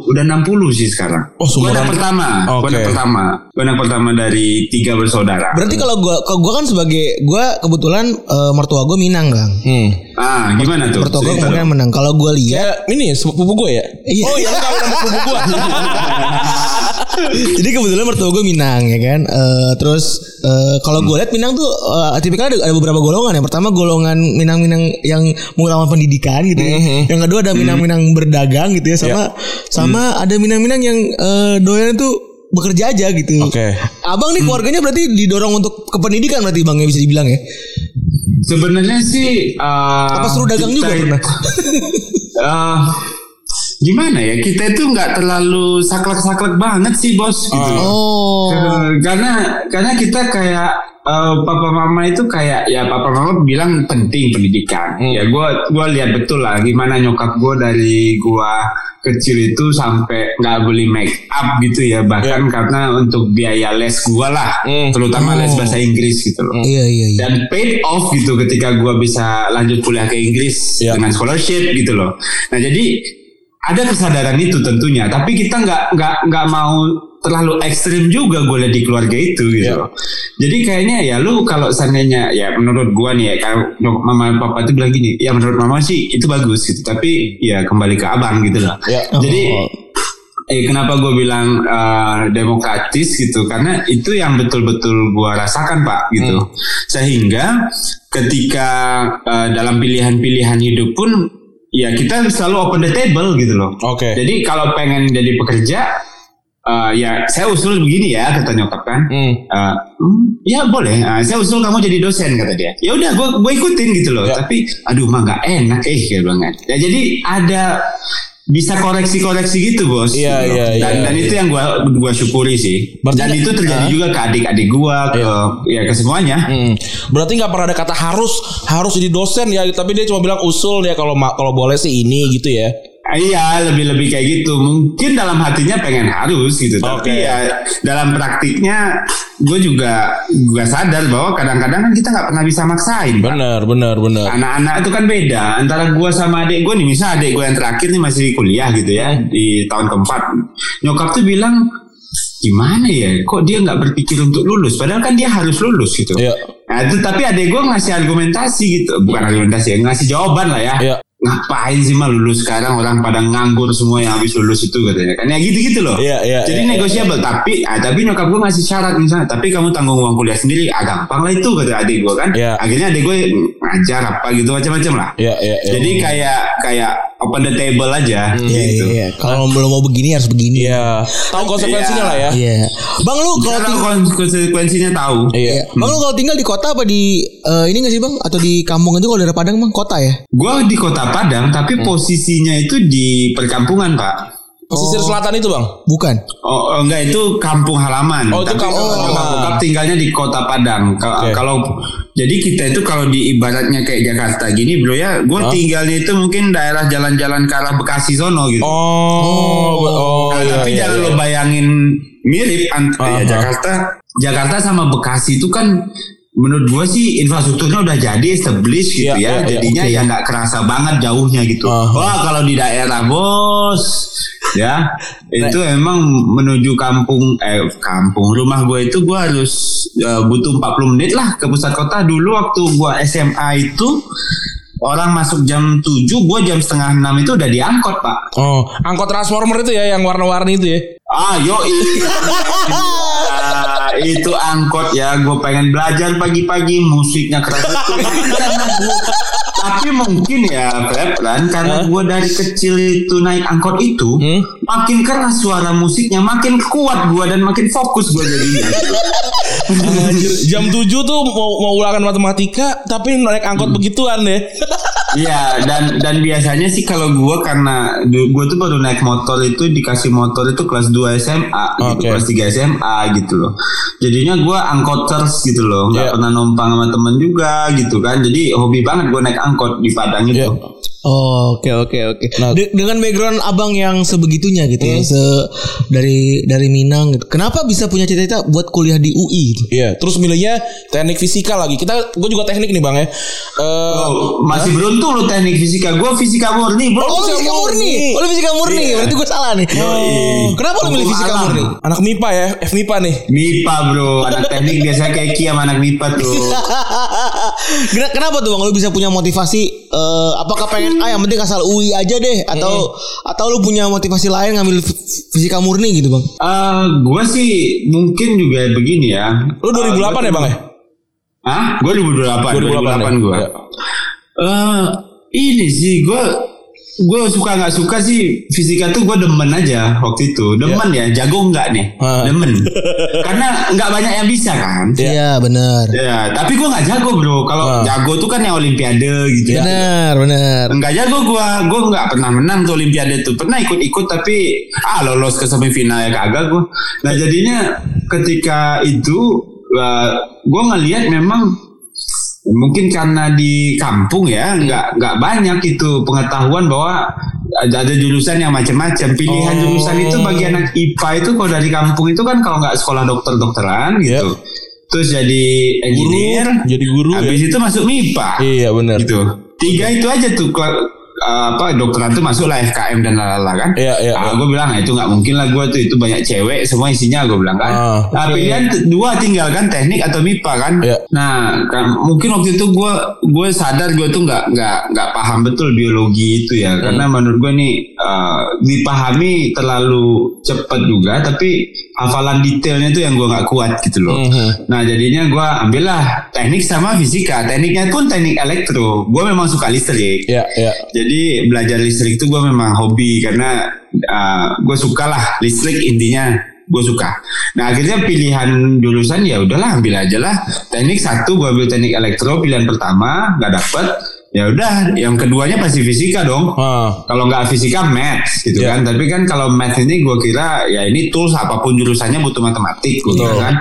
udah 60 sih sekarang Oh, Gua seumuran- anak pertama Gua Oke. anak pertama Gua anak pertama dari tiga bersaudara Berarti kalau gua kalau gua kan sebagai gua kebetulan eh, mertua gua Minang, Bang. Hmm. ah gimana tuh Mertua gua Cerita kemungkinan menang. Kalau gua lihat Ya ini sepupu gue ya? Iya. Oh iya enggak udah sepupu gue. *laughs* *laughs* Jadi kebetulan mertua gue Minang ya kan. Eh, terus eh, kalau gue lihat Minang tuh eh, tipikal ada, ada beberapa golongan. Yang pertama golongan Minang-Minang yang mengutamakan pendidikan gitu. ya. Yang kedua ada Minang-Minang berdagang gitu ya. Sama sama ada Minang-Minang yang eh, doyan tuh bekerja aja gitu. Oke. Abang nih keluarganya berarti didorong untuk ke pendidikan berarti bang ya bisa dibilang ya. Sebenarnya sih uh, Apa suruh dagang kita juga pernah? *laughs* Eh, gimana ya kita itu nggak terlalu saklek-saklek banget sih bos gitu. Oh. Eh, karena karena kita kayak eh, papa mama itu kayak ya papa mama bilang penting pendidikan. Ya gua gua lihat betul lah gimana nyokap gua dari gua kecil itu sampai nggak beli make up gitu ya bahkan karena untuk biaya les gua lah Hmm. terutama les bahasa Inggris gitu loh Iya iya iya. dan paid off gitu ketika gua bisa lanjut kuliah ke Inggris Ya. dengan scholarship gitu loh. Nah jadi ada kesadaran itu tentunya, tapi kita nggak nggak nggak mau terlalu ekstrim juga gue lihat di keluarga itu gitu. Loh. Jadi kayaknya ya lu kalau seandainya ya menurut gua nih ya kalau mama dan papa itu bilang gini, ya menurut mama sih itu bagus gitu, tapi ya kembali ke abang gitu loh. Ya. Jadi Oh. Eh kenapa gue bilang eh, demokratis gitu karena itu yang betul-betul gue rasakan pak gitu sehingga ketika eh, dalam pilihan-pilihan hidup pun ya kita selalu open the table gitu loh. Oke. jadi kalau pengen jadi pekerja eh, ya saya usul begini ya kata nyokap kan. Hmm. Hmm, ya boleh. Eh, saya usul kamu jadi dosen kata dia. Ya udah gue gue ikutin gitu loh. Ya. tapi aduh mah nggak enak. Eh kayak banget ya jadi ada bisa koreksi-koreksi gitu bos Iya, Gitu loh. iya, dan, iya. dan itu yang gua gua syukuri sih Berarti dan itu terjadi Ah. juga ke adik-adik gua ke ya ke semuanya Hmm. Berarti nggak pernah ada kata harus harus jadi dosen ya, tapi dia cuma bilang usul ya kalau kalau boleh sih ini gitu ya. Iya lebih-lebih kayak gitu Mungkin dalam hatinya pengen harus gitu Oke. Tapi ya dalam praktiknya Gue juga Gue sadar bahwa kadang-kadang kan kita nggak pernah bisa maksain. Benar, benar, benar. Anak-anak itu kan beda antara gue sama adik gue nih, misal adik gue yang terakhir nih masih kuliah gitu ya di tahun keempat. Nyokap tuh bilang gimana ya, kok dia nggak berpikir untuk lulus, padahal kan dia harus lulus gitu. Iya. Nah itu tapi adik gue ngasih argumentasi gitu, bukan argumentasi ya, ngasih jawaban lah ya. Iya. Ngapain sih mah lulus sekarang orang pada nganggur semua yang habis lulus itu katanya kan ya gitu-gitu loh. Iya, iya, Jadi iya, negosiable tapi ah, tapi nyokap gue ngasih syarat misalnya tapi kamu tanggung uang kuliah sendiri ah gampang lah itu kata adik gue kan. Iya. Akhirnya adik gue ngajar apa gitu macam-macam lah. Iya, iya, iya. Jadi kayak kayak open the table aja Iya gitu. iya. iya. Kalau belum mau begini harus begini. Iya. Tahu konsekuensinya Iya. lah ya. Iya. Bang lu kalau ting- kon- konsekuensinya tahu. Iya. Iya. Bang lu kalau tinggal di kota apa di eh, ini gak sih bang? Atau di kampung itu kalau dari Padang bang kota ya? Gue di kota Padang tapi posisinya itu di perkampungan pak. Pesisir selatan itu, Bang. Bukan. Oh, oh, enggak itu kampung halaman. Oh, itu Tapi kampung kalau halaman. tinggalnya di kota Padang. Ka- Oke. Kalau jadi kita itu kalau di ibaratnya kayak Jakarta gini, bro ya, gue tinggalnya itu mungkin daerah jalan-jalan ke arah Bekasi sono gitu. Oh, oh, Nah, iya, tapi iya, jangan iya. lo bayangin mirip ant- ya, Aha. Jakarta. Jakarta sama Bekasi itu kan menurut gue sih infrastrukturnya udah jadi established gitu Iya, ya. iya, iya, Jadinya ya nggak kerasa banget jauhnya gitu. Aha. Wah kalau di daerah bos ya *laughs* itu emang menuju kampung eh kampung rumah gue itu gue harus eh, butuh 40 menit lah ke pusat kota dulu waktu gue SMA itu orang masuk jam 7 gue jam setengah 6 itu udah diangkot pak Oh, angkot transformer itu ya yang warna-warni itu ya. Ah, yo *laughs* itu angkot ya, gue pengen belajar pagi-pagi musiknya keras. Karena *laughs* tapi mungkin ya, Feb, kan karena gue dari kecil itu naik angkot itu, Hmm? Makin keras suara musiknya, makin kuat gue dan makin fokus gue jadinya. Anjir, jam 7 tuh mau mau ulangan matematika tapi naik angkot begituan deh. Iya dan dan biasanya sih kalau gue karena gue tuh baru naik motor itu dikasih motor itu kelas 2 SMA gitu, Oke. kelas 3 SMA gitu loh. Jadinya gue angkoters gitu loh, nggak Iya. pernah numpang sama temen juga gitu kan. Jadi hobi banget gue naik angkot di Padang itu. Iya. Oh, oke oke oke. Nah. De- dengan background abang yang sebegitunya gitu ya, se dari dari Minang gitu. Kenapa bisa punya cita-cita buat kuliah di UI gitu? Iya, terus milihnya teknik fisika lagi. Kita gue juga teknik nih, Bang ya. Eh Oh, masih beruntung lu teknik fisika, gue fisika murni bro. Oh, lu fisika murni. Oh, lu fisika murni. Berarti gue salah nih. Oh, kenapa lu milih fisika alam. murni? anak MIPA ya, F MIPA nih. MIPA bro, anak teknik biasa kayak Kia anak MIPA tuh. *laughs* Kena- Kenapa tuh bang lu bisa punya motivasi eh, Apakah pengen ah yang penting asal UI aja deh Atau atau lu punya motivasi lain ngambil fisika murni gitu bang Eh, gue sih mungkin juga begini ya. Lu 2008 ya bang ya? Hah? Gue 2008. 2008 2008 gue. Eh, ini sih gue gue suka nggak suka sih fisika tuh gue demen aja waktu itu. Demen ya jago nggak nih? Ah. demen. *laughs* Karena nggak banyak yang bisa kan? Iya benar ya tapi gue nggak jago bro. Ah. kalau jago tuh kan yang olimpiade gitu. Ya Benar benar Enggak jago gua, gua nggak pernah menang tuh olimpiade tuh. Pernah ikut-ikut tapi ah lolos ke semifinal ya kagak gua. Nah jadinya ketika itu uh, gua ngelihat memang mungkin karena di kampung ya nggak nggak banyak itu pengetahuan bahwa ada, ada jurusan yang macam-macam pilihan Oh. jurusan itu bagi anak IPA itu kalau dari kampung itu kan kalau nggak sekolah dokter-dokteran gitu terus jadi engineer Jadi guru ya. habis itu masuk MIPA Iya benar. gitu tiga itu aja tuh uh, apa dokteran tuh masuk lah FKM dan lalala kan Iya, iya, ah, iya. gue bilang "Ah, itu nggak mungkin lah gue tuh itu banyak cewek semua isinya gue bilang kan Ah, nah pilihan dua tinggal kan teknik atau MIPA kan Iya. nah kan, mungkin waktu itu gue gue sadar gue tuh nggak nggak nggak paham betul biologi itu ya Hmm. karena menurut gue nih uh, dipahami terlalu cepat juga tapi hafalan detailnya tuh yang gue nggak kuat gitu loh Mhm. Nah jadinya gue ambillah teknik sama fisika. Tekniknya pun teknik elektro. Gue memang suka listrik. Iya iya. Jadi belajar listrik itu gue memang hobi karena gue suka lah listrik intinya gue suka. Nah akhirnya pilihan jurusan ya udahlah ambil aja lah teknik satu gue ambil teknik elektro pilihan pertama nggak dapet ya udah yang keduanya pasti fisika dong. Ah. Kalau nggak fisika maths gitu Iya. kan. Tapi kan kalau maths ini gue kira ya ini tools apa pun jurusannya butuh matematik gitu kan.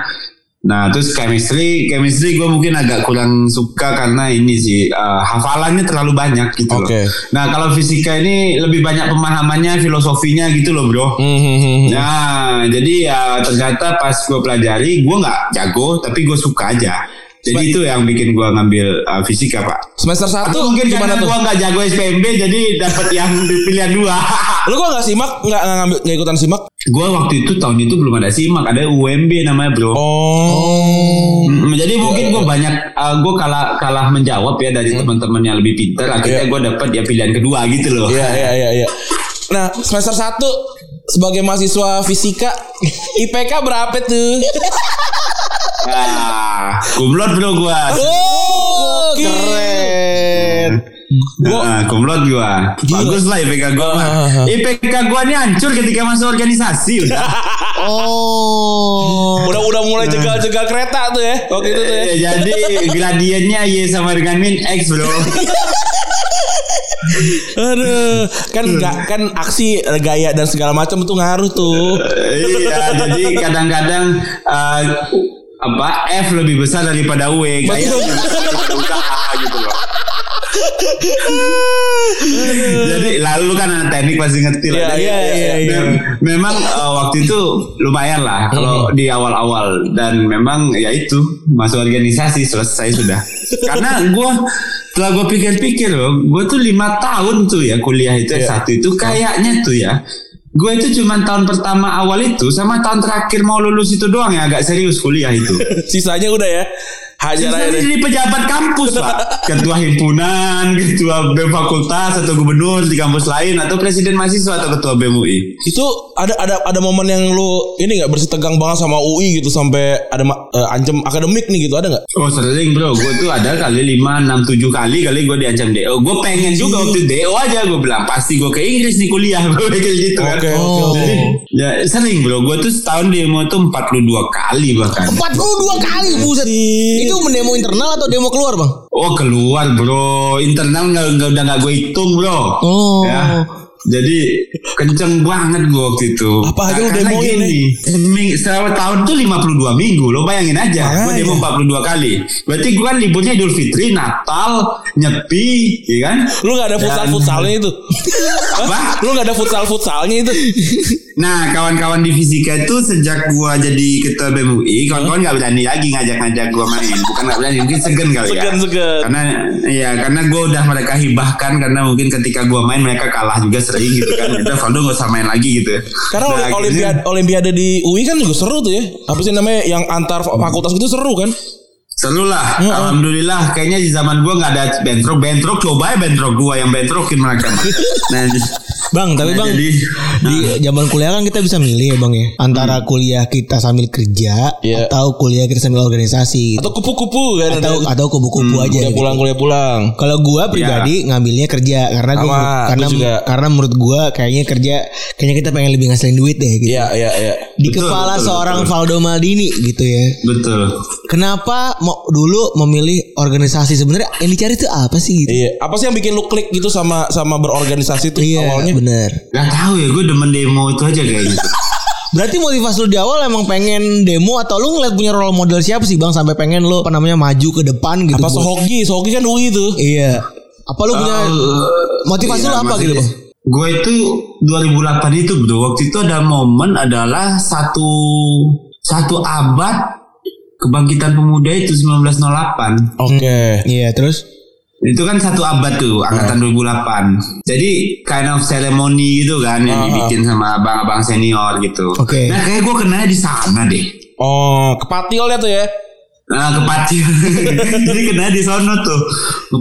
Nah terus chemistry, chemistry gue mungkin agak kurang suka karena ini sih eh, hafalannya terlalu banyak gitu loh. Oke. Nah kalau fisika ini lebih banyak pemahamannya, filosofinya gitu loh bro. Mhm. Nah jadi ya ternyata pas gue pelajari gue nggak jago tapi gue suka aja. Jadi itu yang bikin gue ngambil eh, fisika pak. Semester Atau 1 mungkin gimana tuh? gue nggak jago SPMB jadi dapat yang di pilihan dua. *laughs* Lu kok gak simak? Gak, gak ngambil gak ikutan simak? gue waktu itu tahun itu belum ada simak, ada UMB namanya bro. Oh. Mm, Jadi mungkin gue banyak gue kalah kalah menjawab ya dari teman-teman yang lebih pintar. Akhirnya Iya. gue dapat ya pilihan kedua gitu loh. Iya iya iya iya. Nah, semester 1 sebagai mahasiswa fisika IPK berapa tuh? *laughs* Ah, kumlot bro gue. Oh, Keren Nah, kumlot gue. Bagus lah IPK gue. Ah. IPK gue ini hancur ketika masuk organisasi udah. *laughs* Oh Udah udah mulai jegal-jegal kereta tuh ya waktu itu tuh ya. Eh, Jadi gradiennya Y sama dengan min X bro. *laughs* Aduh, kan nggak kan aksi gaya dan segala macam itu ngaruh tuh. iya, jadi kadang-kadang eh, apa F lebih besar daripada W kayak Betul. usaha gitu loh. Jadi lalu kan anak teknik pasti ngerti lah. Iya, iya, iya, iya. mem- Memang eh, waktu itu lumayan lah kalau di awal-awal dan memang ya itu masuk organisasi selesai sudah. *laughs* Karena gue setelah gue pikir-pikir loh, gue tuh lima tahun tuh ya kuliah itu Iya. satu itu kayaknya tuh ya. Gue itu cuma tahun pertama awal itu sama tahun terakhir mau lulus itu doang ya agak serius kuliah itu. *laughs* Sisanya udah ya. Hajar aja jadi pejabat kampus pak. Ketua himpunan Ketua BEM fakultas Atau gubernur di kampus lain Atau presiden mahasiswa Atau ketua BEM UI Itu ada ada ada momen yang lu ini nggak bersitegang banget sama UI gitu sampai ada eh, ancam akademik nih gitu ada nggak? Oh sering bro. Gue tuh ada kali 5, 6, 7 kali Kali gue diancam DO Gue pengen juga waktu DO aja Gue bilang Pasti gue ke Inggris nih kuliah. *laughs* Gue kayak gitu kan. Oke, oke, oke. Jadi, Ya sering bro. Gue tuh setahun demo tuh 42 kali bahkan. 42 kali buset. Itu mendemo internal atau demo keluar bang? Oh keluar bro Internal nggak nggak- udah nggak gue hitung bro Oh. ya jadi kenceng banget gue waktu itu Apa aja lu Karena demoin, gini, ming- Selama tahun tuh 52 minggu Lo bayangin aja Gue demo 42 kali Berarti gue kan liburnya Idul Fitri Natal Nyepi ya kan Lu nggak ada futsal futsalnya itu? *laughs* Apa? Lu nggak ada futsal futsalnya itu? *laughs* Nah kawan-kawan di fisika itu Sejak gue jadi ketua BMUI Kawan-kawan gak berani lagi ngajak-ngajak gue main Bukan gak berani Mungkin segen kali ya Segan segan. karena ya karena gue udah mereka hibahkan karena mungkin ketika gue main mereka kalah juga sering gitu kan udah Valdo gak usah main lagi gitu Karena Nah, olimpiade olimpiade di UI kan juga seru tuh ya. Apa sih namanya yang antar fakultas gitu seru kan? Seru lah, alhamdulillah. Kayaknya di zaman gua nggak ada bentrok, bentrok coba ya bentrok gua yang bentrokin mereka. *laughs* nah, Bang, tapi nah, Bang jadi di zaman kuliah kan kita bisa milih ya Bang ya antara kuliah kita sambil kerja Iya. atau kuliah kita sambil organisasi gitu. Atau kupu-kupu kan atau ada- atau kubu-kubu aja kuliah gitu. pulang kuliah pulang. Kalau gua pribadi ngambilnya kerja karena gua Sama, karena gua juga. karena menurut gua kayaknya kerja kayaknya kita pengen lebih ngasilin duit deh gitu. Iya iya iya. Di Betul, kepala betul, seorang betul. Valdo Maldini gitu ya. betul. Kenapa mau dulu memilih organisasi sebenarnya yang dicari itu apa sih gitu? Iya. Apa sih yang bikin lu klik gitu sama sama berorganisasi tuh Iya, awalnya? bener. Gak tahu ya, gue demen demo itu aja kayaknya. *laughs* Berarti motivasi lu di awal emang pengen demo atau lu ngeliat punya role model siapa sih bang sampai pengen lu apa namanya maju ke depan gitu? Apa Sohoki? Sohoki kan UI tuh. Iya. Apa lu punya motivasi lu apa gitu bang? Gue itu 2008 itu bro, waktu itu ada momen adalah satu satu abad kebangkitan pemuda itu 1908. Oke. Iya terus? Itu kan satu abad tuh, angkatan 2008. Jadi kind of ceremony gitu kan yang Ah. dibikin sama abang-abang senior gitu. Oke. Nah kayak gue kenanya di sana deh. Oh, kepatilnya tuh ya. Nah kepacil *laughs* Jadi kena di sono tuh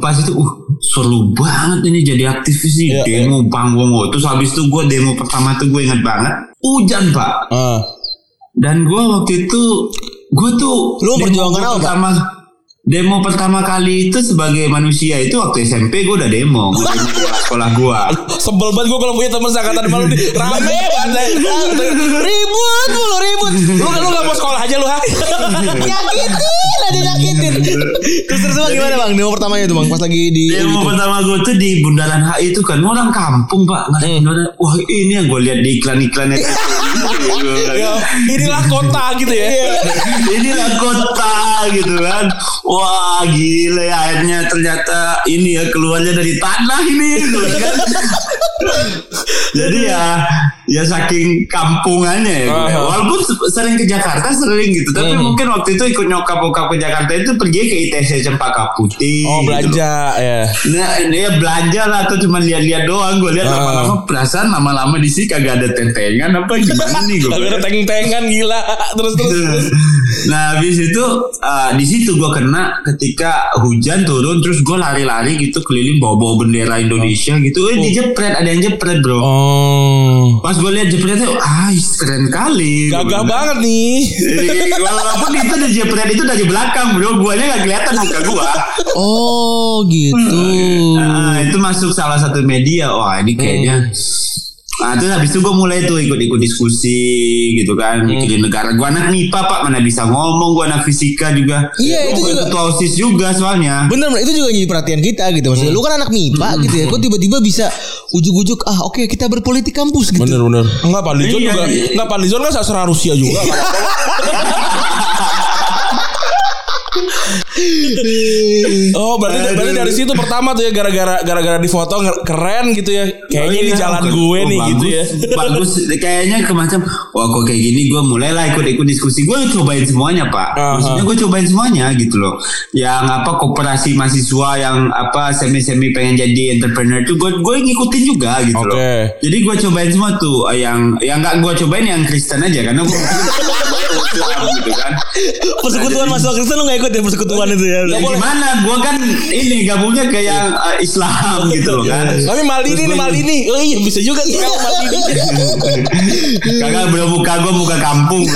Pas itu uh seru banget ini jadi aktivis nih Iya, Demo panggung Terus habis itu gue demo pertama tuh gue inget banget Hujan pak Ah. Dan gue waktu itu Gue tuh Lu gua apa, pertama, Demo pertama kali itu sebagai manusia itu waktu SMP gue udah demo Gue demo di sekolah gue *laughs* Sebel banget gue kalau punya temen seangkatan malu di *laughs* rame banget. Ribut mulu ribut. Lu lu gak mau sekolah aja lu ha? nyakitin aja nyakitin. Terus terus bang gimana bang? Demo pertamanya tuh bang? Pas lagi di Demo pertama gue tuh di Bundaran HI itu kan orang kampung pak. Hmm. Wah ini yang gue lihat di iklan-iklannya. *laughs* Ya, inilah kota gitu ya. inilah kota gitu kan. Wah gila ya akhirnya ternyata ini ya keluarnya dari tanah ini gitu kan jadi ya ya saking kampungannya ya gue. Aha. walaupun se- sering ke Jakarta sering gitu tapi mungkin waktu itu ikut nyokap bokap ke Jakarta itu pergi ke ITC Cempaka Putih Oh gitu belanja ya. Nah, ya belanja lah atau cuma lihat-lihat doang. Gue lihat Ah. lama-lama perasaan lama-lama di sini kagak ada tentengan apa gimana nih gue. Kagak ada teng-tengan gila. Terus terus. terus. *laughs* nah habis itu uh, di situ gue kena ketika hujan turun terus gue lari-lari gitu keliling bawa-bawa bendera Indonesia gitu. Eh dijepret ada yang jepret bro. Oh. pas gue lihat jepretnya ah keren kali. Gagah banget nih. Walaupun itu di jepret itu dari belakang bro. Guanya nggak kelihatan muka gua. Oh gitu. Nah, itu masuk salah satu media. Wah ini kayaknya Nah, terus habis itu gue mulai tuh ikut-ikut diskusi gitu kan, mikirin negara. Gue anak MIPA pak, mana bisa ngomong. Gue anak fisika juga. Iya, itu juga. ketua osis juga soalnya. Bener, bener. itu juga jadi perhatian kita gitu maksudnya. Lu kan anak MIPA gitu ya. Kok tiba-tiba bisa ujuk-ujuk ah oke kita berpolitik kampus gitu. Bener bener. Enggak Pak Lizon Iya, juga. iya. Enggak Pak Lizon kan sastra Rusia juga. *laughs* *laughs* oh berarti berarti dari situ pertama tuh ya gara-gara gara-gara di foto keren gitu ya. Kayaknya ini Iya, jalan oh, gue nih bagus, gitu ya. *laughs* Bagus, kayaknya kemacam. Wah kok kayak gini gue mulailah ikut-ikut diskusi. Gue cobain semuanya pak. Aha. Maksudnya gue cobain semuanya gitu loh. Yang apa koperasi mahasiswa yang apa semi-semi pengen jadi entrepreneur tuh gue gue ngikutin juga gitu loh. Oke. Jadi gue cobain semua tuh. Yang yang nggak gue cobain yang Kristen aja karena gue *laughs* gitu kan. Persekutuan mahasiswa Kristen lu gak ikut ya persekutuan itu ya. Ya, gimana? Gue kan ini gabungnya ke yang eh, Islam gitu loh kan. Tapi Maldini nih Maldini. Oh iya bisa juga sih kalau Maldini. Kagak belum muka gue muka kampung. *laughs*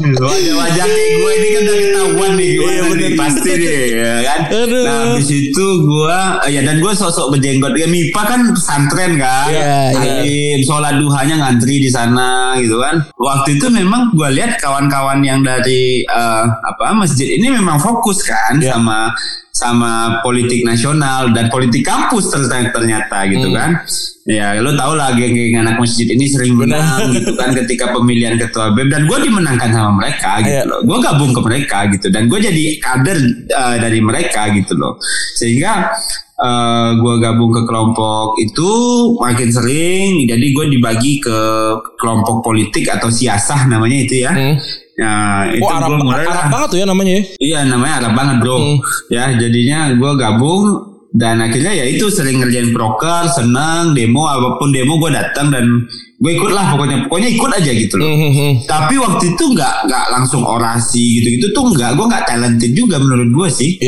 Wajah-wajah gue ini kan udah ketahuan nih gimana Iya, nih pasti nih ya kan. Aduh. Nah habis itu gue ya dan gue sosok berjenggot ya MIPA kan pesantren kan. Iya. Alim, sholat duhanya ngantri di sana gitu kan. Waktu itu memang gue lihat kawan-kawan yang dari eh, apa masjid ini memang fokus kan Iya. sama sama politik nasional dan politik kampus ternyata, ternyata gitu Hmm. kan. Ya lo tau lah geng-geng anak masjid ini sering menang gitu kan ketika pemilihan ketua BEM dan gue dimenangkan sama mereka gitu Iya. loh. Gue gabung ke mereka gitu dan gue jadi kader eh, dari mereka gitu loh. Sehingga eh gue gabung ke kelompok itu makin sering jadi gue dibagi ke kelompok politik atau siasah namanya itu ya. Hmm. Nah, itu Oh Arab, mulai Arab banget tuh ya namanya ya. Iya namanya Arab banget bro. Hmm. Ya jadinya gue gabung dan akhirnya ya itu sering ngerjain proker, senang demo apa pun demo gue datang dan gue ikut lah pokoknya pokoknya ikut aja gitu loh Mhm. tapi waktu itu nggak nggak langsung orasi gitu gitu tuh nggak gue nggak talented juga menurut gue sih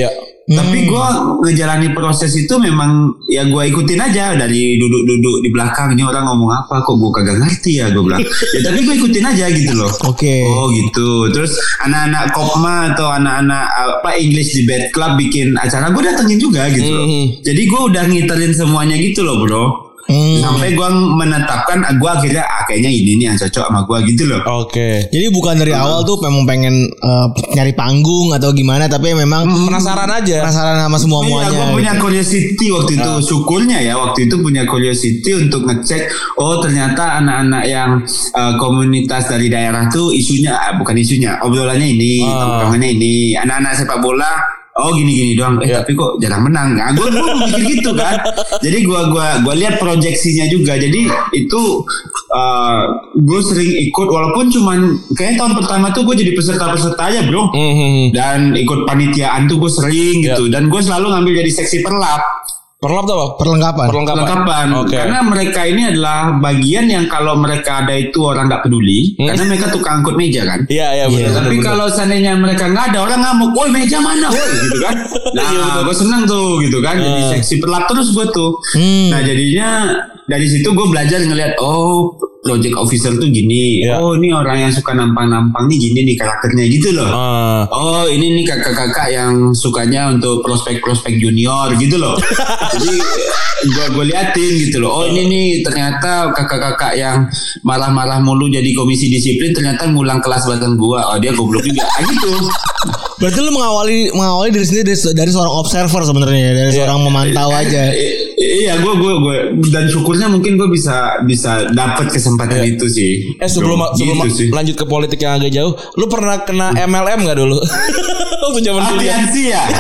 Iya. tapi gue ngejalani proses itu memang ya gue ikutin aja dari duduk-duduk di belakang ini orang ngomong apa kok gue kagak ngerti ya gue bilang ya tapi gue ikutin aja gitu loh Oke. Oh gitu. Terus anak-anak Kopma atau anak-anak apa English Debate Club bikin acara gue datengin juga gitu. loh. Mhm. Jadi gue udah ngiterin semuanya gitu loh bro. Hmm. Sampai gue menetapkan gue akhirnya ah, kayaknya ini nih yang cocok sama gue gitu loh. Oke. Jadi bukan dari awal tuh memang pengen eh, nyari panggung atau gimana tapi memang Penasaran aja. penasaran sama semua Iya, gue muanya. punya curiosity waktu itu. Syukurnya ya waktu itu punya curiosity untuk ngecek. Oh ternyata anak-anak yang eh, komunitas dari daerah tuh isunya ah, bukan isunya, obrolannya ini, tongkrongannya ini. Anak-anak sepak bola. Oh gini-gini doang. Eh Iya. tapi kok jarang menang. Nah, gue gue mikir gitu kan. Jadi gue gua gua lihat proyeksinya juga. Jadi itu gue sering ikut walaupun cuman kayak tahun pertama tuh gue jadi peserta-peserta aja bro Mhm. dan ikut panitiaan tuh gue sering gitu dan gue selalu ngambil jadi seksi perlap Tuh apa? Perlengkapan. Perlengkapan. perlengkapan Oke. karena mereka ini adalah bagian yang kalau mereka ada itu orang nggak peduli Hmm. karena mereka tukang angkut meja kan Iya iya benar. benar, tapi benar. kalau seandainya mereka nggak ada orang ngamuk, woi meja mana, woi gitu kan. Nah, gue seneng tuh gitu kan. Jadi Hmm. seksi perlap terus gue tuh. Hmm. Nah jadinya dari situ gue belajar ngeliat oh project officer tuh gini. Iya. Oh ini orang yang suka nampang-nampang nih gini nih karakternya gitu loh. Ah. Oh ini nih kakak-kakak yang sukanya untuk prospek-prospek junior gitu loh. *laughs* Jadi gue gue liatin gitu loh. Oh ini nih ternyata kakak-kakak yang marah-marah mulu jadi komisi disiplin ternyata ngulang kelas bareng gua. Oh dia goblok juga. Ah gitu. *laughs* Berarti lu mengawali mengawali diri sendiri dari, dari seorang observer sebenarnya ya, dari seorang memantau aja. Iya gue gue gue dan syukurnya mungkin gue bisa bisa dapat kesempatan itu sih. Eh sebelum Bro, sebelum gitu sih. lanjut ke politik yang agak jauh, lu pernah kena MLM nggak dulu? *laughs* Waktu zaman kuliah. Aliansi ya. *laughs*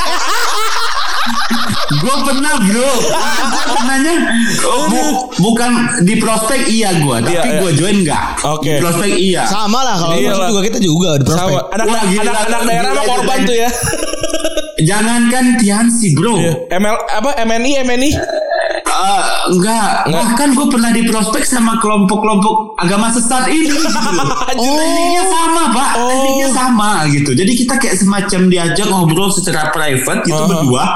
gue pernah bro Gue pernahnya oh, bu- bukan di prospek iya gue tapi Iya, iya. gue join enggak Oke. di prospek iya Sama lah kalau Iya juga kita juga di prospek. Sama anak Wah, gila, anak anak daerah mah korban tuh ya. jangankan Tiansi bro Iya. ML apa MNI MNI? Eh, enggak, bahkan gue pernah di prospek sama kelompok-kelompok agama sesat ini *laughs* gitu loh. Oh. Sama pak, tekniknya sama gitu. Jadi kita kayak semacam diajak ngobrol secara private gitu Uh-huh. berdua.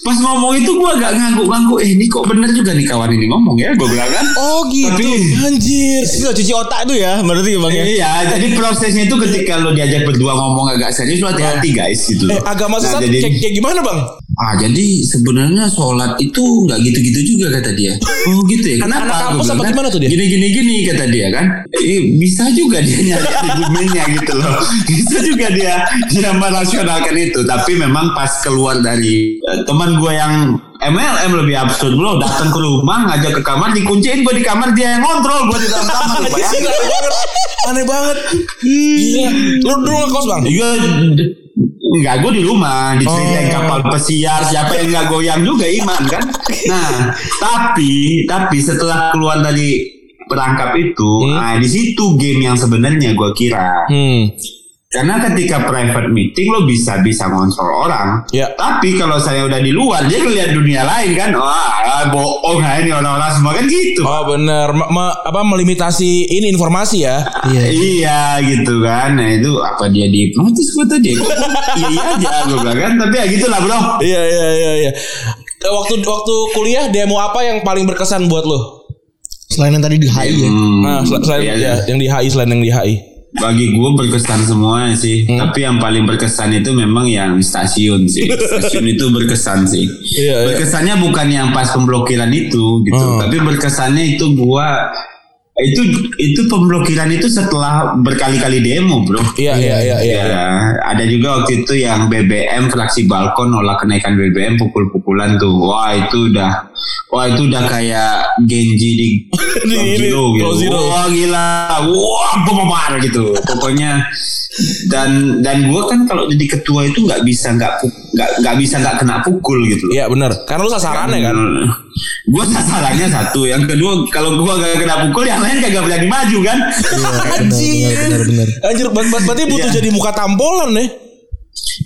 Pas ngomong itu gue agak ngangguk-ngangguk, eh ini kok bener juga nih kawan ini ngomong ya, gue bilang kan. Oh gitu. Tapi Anjir. Itu cuci otak tuh ya, berarti bang ya. Iya, jadi prosesnya itu ketika lo diajak berdua ngomong agak serius, lo hati-hati guys gitu. Eh agama Nah, sesat jadi- kayak, kayak gimana bang? Ah jadi sebenarnya sholat itu nggak gitu-gitu juga kata dia. Oh gitu ya. Kenapa? anak kampus apa gimana tuh dia? Gini gini gini kata dia kan. Eh, bisa juga dia nyari argumennya gitu loh. *laughs* Bisa juga dia dia merasionalkan itu. Tapi memang pas keluar dari eh, teman gue yang MLM lebih absurd bro datang ke rumah ngajak ke kamar dikunciin gue di kamar dia yang kontrol gue di dalam kamar. *laughs* Aneh banget. Aneh banget. Gila. Lu dulu ngekos bang? Iya, enggak gue di rumah diceritain Oh. kapal pesiar siapa yang nggak goyang juga iman kan. Nah tapi tapi setelah keluar dari perangkap itu, nah di situ game yang sebenarnya gue kira. Hmm. Karena ketika private meeting lo bisa bisa ngontrol orang. Ya. Tapi kalau saya udah di luar dia ngeliat dunia lain kan. Wah bohong nah ini orang-orang semua kan gitu. Oh benar. Ma- ma- apa melimitasi ini informasi ya? Iya. Iya gitu kan Nah itu apa dia di hipnotis gue tadi Iya iya aja gue bilang kan Tapi ya gitulah bro Iya iya iya iya. Eh, Waktu waktu kuliah demo apa yang paling berkesan buat lo? Selain yang tadi di HI ya. Hmm, Nah, sel- selain iya, ya, yang di HI selain yang di HI. Bagi gue berkesan semua sih Hmm. Tapi yang paling berkesan itu memang yang stasiun sih *laughs* Stasiun itu berkesan sih Iya, iya. Berkesannya bukan yang pas pemblokiran itu gitu Hmm. Tapi berkesannya itu gue itu itu pemblokiran itu setelah berkali-kali demo bro Iya iya iya iya. Ya, ada juga waktu itu yang BBM fraksi balkon nolak kenaikan BBM pukul-pukulan tuh. Wah, itu udah wah itu udah kayak Genji di *laughs* Zero gitu. Wah, gila. Wah, bombar gitu. Pokoknya dan dan gua kan kalau jadi ketua itu nggak bisa nggak nggak nggak bisa nggak kena pukul gitu. Iya benar. Karena lu sasarannya kan. *laughs* Gue sasarannya satu, yang kedua kalau gua gak kena pukul, yang lain kagak berani maju kan. Anjir. benar, benar. Anjir, ber- ber- berarti butuh Iya. jadi muka tampolan nih.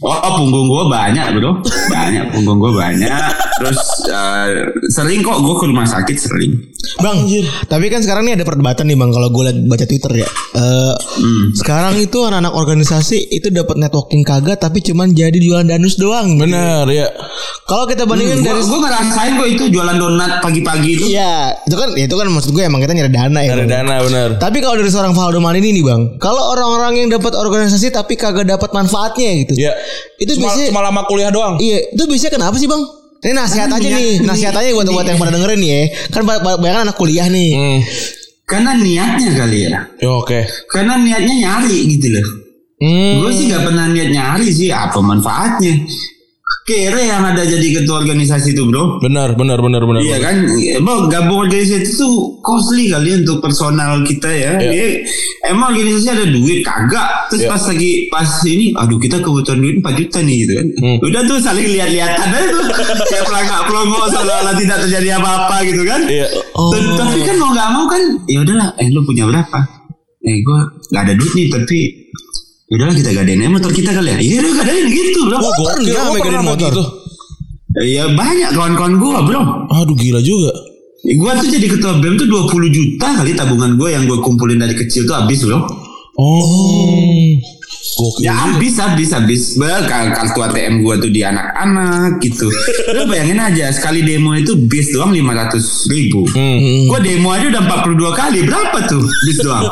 Oh, punggung gua banyak bro, banyak punggung gua banyak. Terus eh, sering kok gue ke rumah sakit sering. Bang, tapi kan sekarang nih ada perdebatan nih bang. Kalau gue liat baca Twitter ya, Eh, sekarang itu anak-anak organisasi itu dapat networking kagak, tapi cuman jadi jualan danus doang. Bener ya. Kalau kita bandingin Gue dari gue ngerasain kok itu jualan donat pagi-pagi itu. Iya, itu kan ya itu kan maksud gue emang kita nyari dana ya. Bang. dana bener. Tapi kalau dari seorang Valdo Maldini nih bang, kalau orang-orang yang dapat organisasi tapi kagak dapat manfaatnya gitu, Ya. itu cuma, biasanya cuma lama kuliah doang. Iya, itu biasanya kenapa sih bang? Ini nasihat Kan aja niat- nih, nasihat aja buat buat yang pada dengerin nih ya. Kan ba- ba- banyak anak kuliah nih. Hmm. Karena niatnya kali ya. Ya, Oke. Karena niatnya nyari gitu loh. Hmm. Gue sih gak pernah niat nyari sih apa manfaatnya. Kere yang ada jadi ketua organisasi itu bro. Benar, benar, benar, benar. Iya kan, emang gabung organisasi itu tuh costly kali untuk personal kita ya. Iya. Dia, emang organisasi ada duit kagak. Terus Iya. pas lagi pas ini, aduh kita kebutuhan duit 4 juta nih gitu kan. Hmm. Udah tuh saling lihat-lihatan aja tuh. *laughs* Kayak pelangak pelongo seolah-olah tidak terjadi apa-apa gitu kan. Iya. Oh. Tapi kan mau nggak mau kan, ya udahlah. Eh lu punya berapa? Eh gue nggak ada duit nih tapi ya udahlah kita gadein aja motor kita kali ya. Iya udah gadein gitu bro. Gokil. pernah Gua megang pernah motor? gitu. Ya banyak kawan-kawan gue bro. Aduh gila juga. Ya, Gua tuh jadi ketua BEM tuh 20 juta kali tabungan gue yang gue kumpulin dari kecil tuh habis loh. Oh. Gokil. Ya habis habis habis. Bah, kar- kartu ATM gue tuh di anak-anak gitu. Lu bayangin aja sekali demo itu bis doang 500 ribu. Hmm. Gue demo aja udah 42 kali. Berapa tuh bis doang?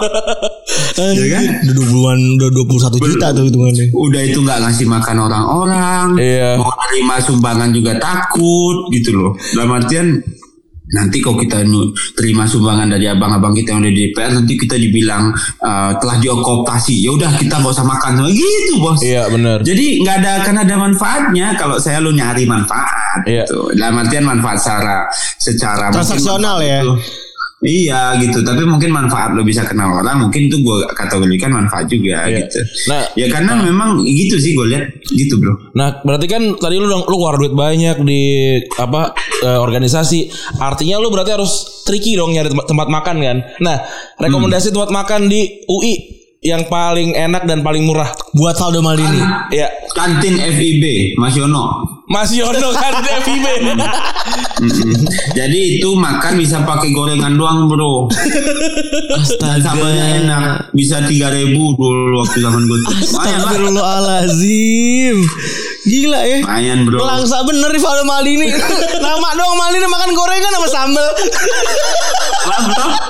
*laughs* ya kan? Udah 20-an, udah 21 juta tuh hitungannya. Udah itu nggak ngasih makan orang-orang. Iya. Mau terima sumbangan juga takut gitu loh. Dalam artian nanti kalau kita nu- terima sumbangan dari abang-abang kita yang udah di DPR nanti kita dibilang eh, telah diokoptasi ya udah kita nggak usah makan gitu bos Iya benar. jadi nggak ada kan ada manfaatnya kalau saya lu nyari manfaat Iya. gitu dalam artian manfaat secara secara Transaksional ya. itu- iya gitu tapi mungkin manfaat lo bisa kenal orang mungkin itu gue kategorikan manfaat juga Iya. gitu Nah, ya karena memang gitu sih gue lihat gitu bro Nah, berarti kan tadi lu lu keluar duit banyak di apa eh, organisasi. Artinya lu berarti harus tricky dong nyari tempat, tempat makan kan. Nah, rekomendasi tempat makan di UI yang paling enak dan paling murah. Buat Valdo Maldini. Ya, kantin FIB Mas Yono Mas Yono kan. *laughs* Mm-mm. Jadi itu makan bisa pakai gorengan doang bro. Dan sambalnya enak. Bisa 3000 dulu waktu zaman gue. Astagfirullahalazim. Gila ya. Lumayan bro. Langsa bener nih Valdo Maldini. Nama *laughs* doang Maldini makan gorengan sama sambel.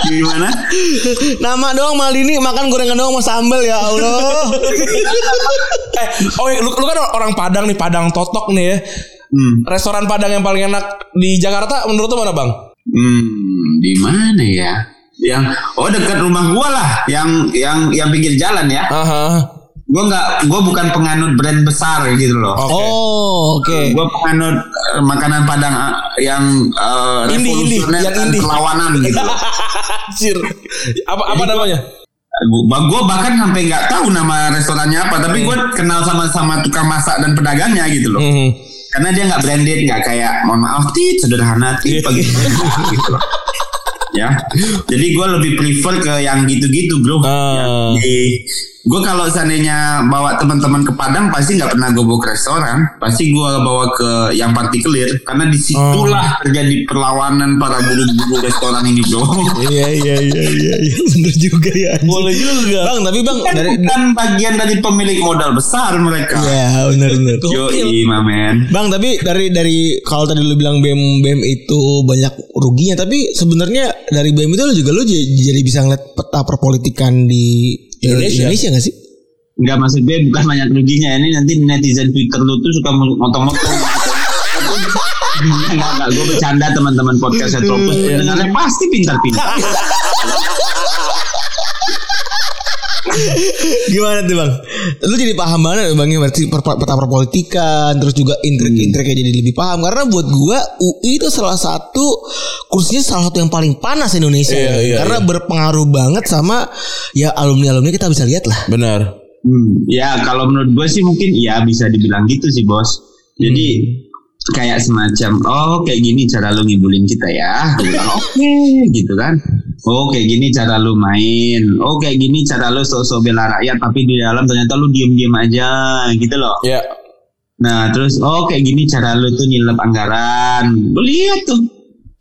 Gimana? Nama doang Maldini makan gorengan doang sama sambel ya Allah. *laughs* eh, oh iya, lu, lu kan orang Padang nih, Padang Totok nih ya. Hmm. Restoran Padang yang paling enak di Jakarta menurut lu mana, Bang? Hmm, di mana ya? Yang oh dekat rumah gua lah, yang yang yang pinggir jalan ya. Aha. Gua nggak, gua bukan penganut brand besar gitu loh. Oke. Oh, oke. Gua penganut eh, makanan Padang eh, yang eh, Indie, indie, revolusioner yang perlawanan gitu. *laughs* loh. Anjir. Apa apa namanya? Gua, gua bahkan sampai nggak tahu nama restorannya apa, tapi gua kenal sama sama tukang masak dan pedagangnya gitu loh. Mhm. Karena dia nggak branded, nggak kayak mohon maaf tit sederhana tit Iya. pagi gitu loh. Ya, jadi gua lebih prefer ke yang gitu-gitu bro. Ah. Di, gue kalau seandainya bawa teman-teman ke Padang pasti nggak pernah gue bawa ke restoran, pasti gue bawa ke yang partikelir karena di situlah terjadi perlawanan para buru-buru restoran ini bro. *laughs* Iya iya iya iya iya. bener juga ya. Boleh juga. Bang, tapi Bang Kan dari bukan bagian dari pemilik modal besar mereka. Iya, benar benar. Yo mamen. Bang, tapi dari dari kalau tadi lu bilang BEM BEM itu banyak ruginya, tapi sebenarnya dari BEM itu lu juga lu jadi bisa ngeliat peta perpolitikan di Indonesia. Indonesia, gak sih? Enggak maksud gue bukan banyak ruginya ini nanti netizen Twitter lu tuh suka motong-motong. Enggak, enggak, gue bercanda teman-teman podcast Retropus Pendengarnya pasti pintar-pintar *laughs* Gimana tuh bang? Lu jadi paham banget bang ya berarti per- peta perpolitikan terus juga intrik-intriknya jadi lebih paham karena buat gua UI itu salah satu kursinya salah satu yang paling panas Indonesia Iya, ya. iya, karena berpengaruh banget sama ya alumni alumni kita bisa lihat lah. Benar. Hmm, ya kalau menurut gue sih mungkin ya bisa dibilang gitu sih bos. Jadi kayak semacam oh kayak gini cara lu ngibulin kita ya. Oke gitu kan. Oh kayak gini cara lu main. Oh kayak gini cara lu sok-sok bela rakyat tapi di dalam ternyata lu diem-diem aja gitu loh. Ya. Nah terus oh kayak gini cara lu tuh nyilep anggaran. Lihat tuh.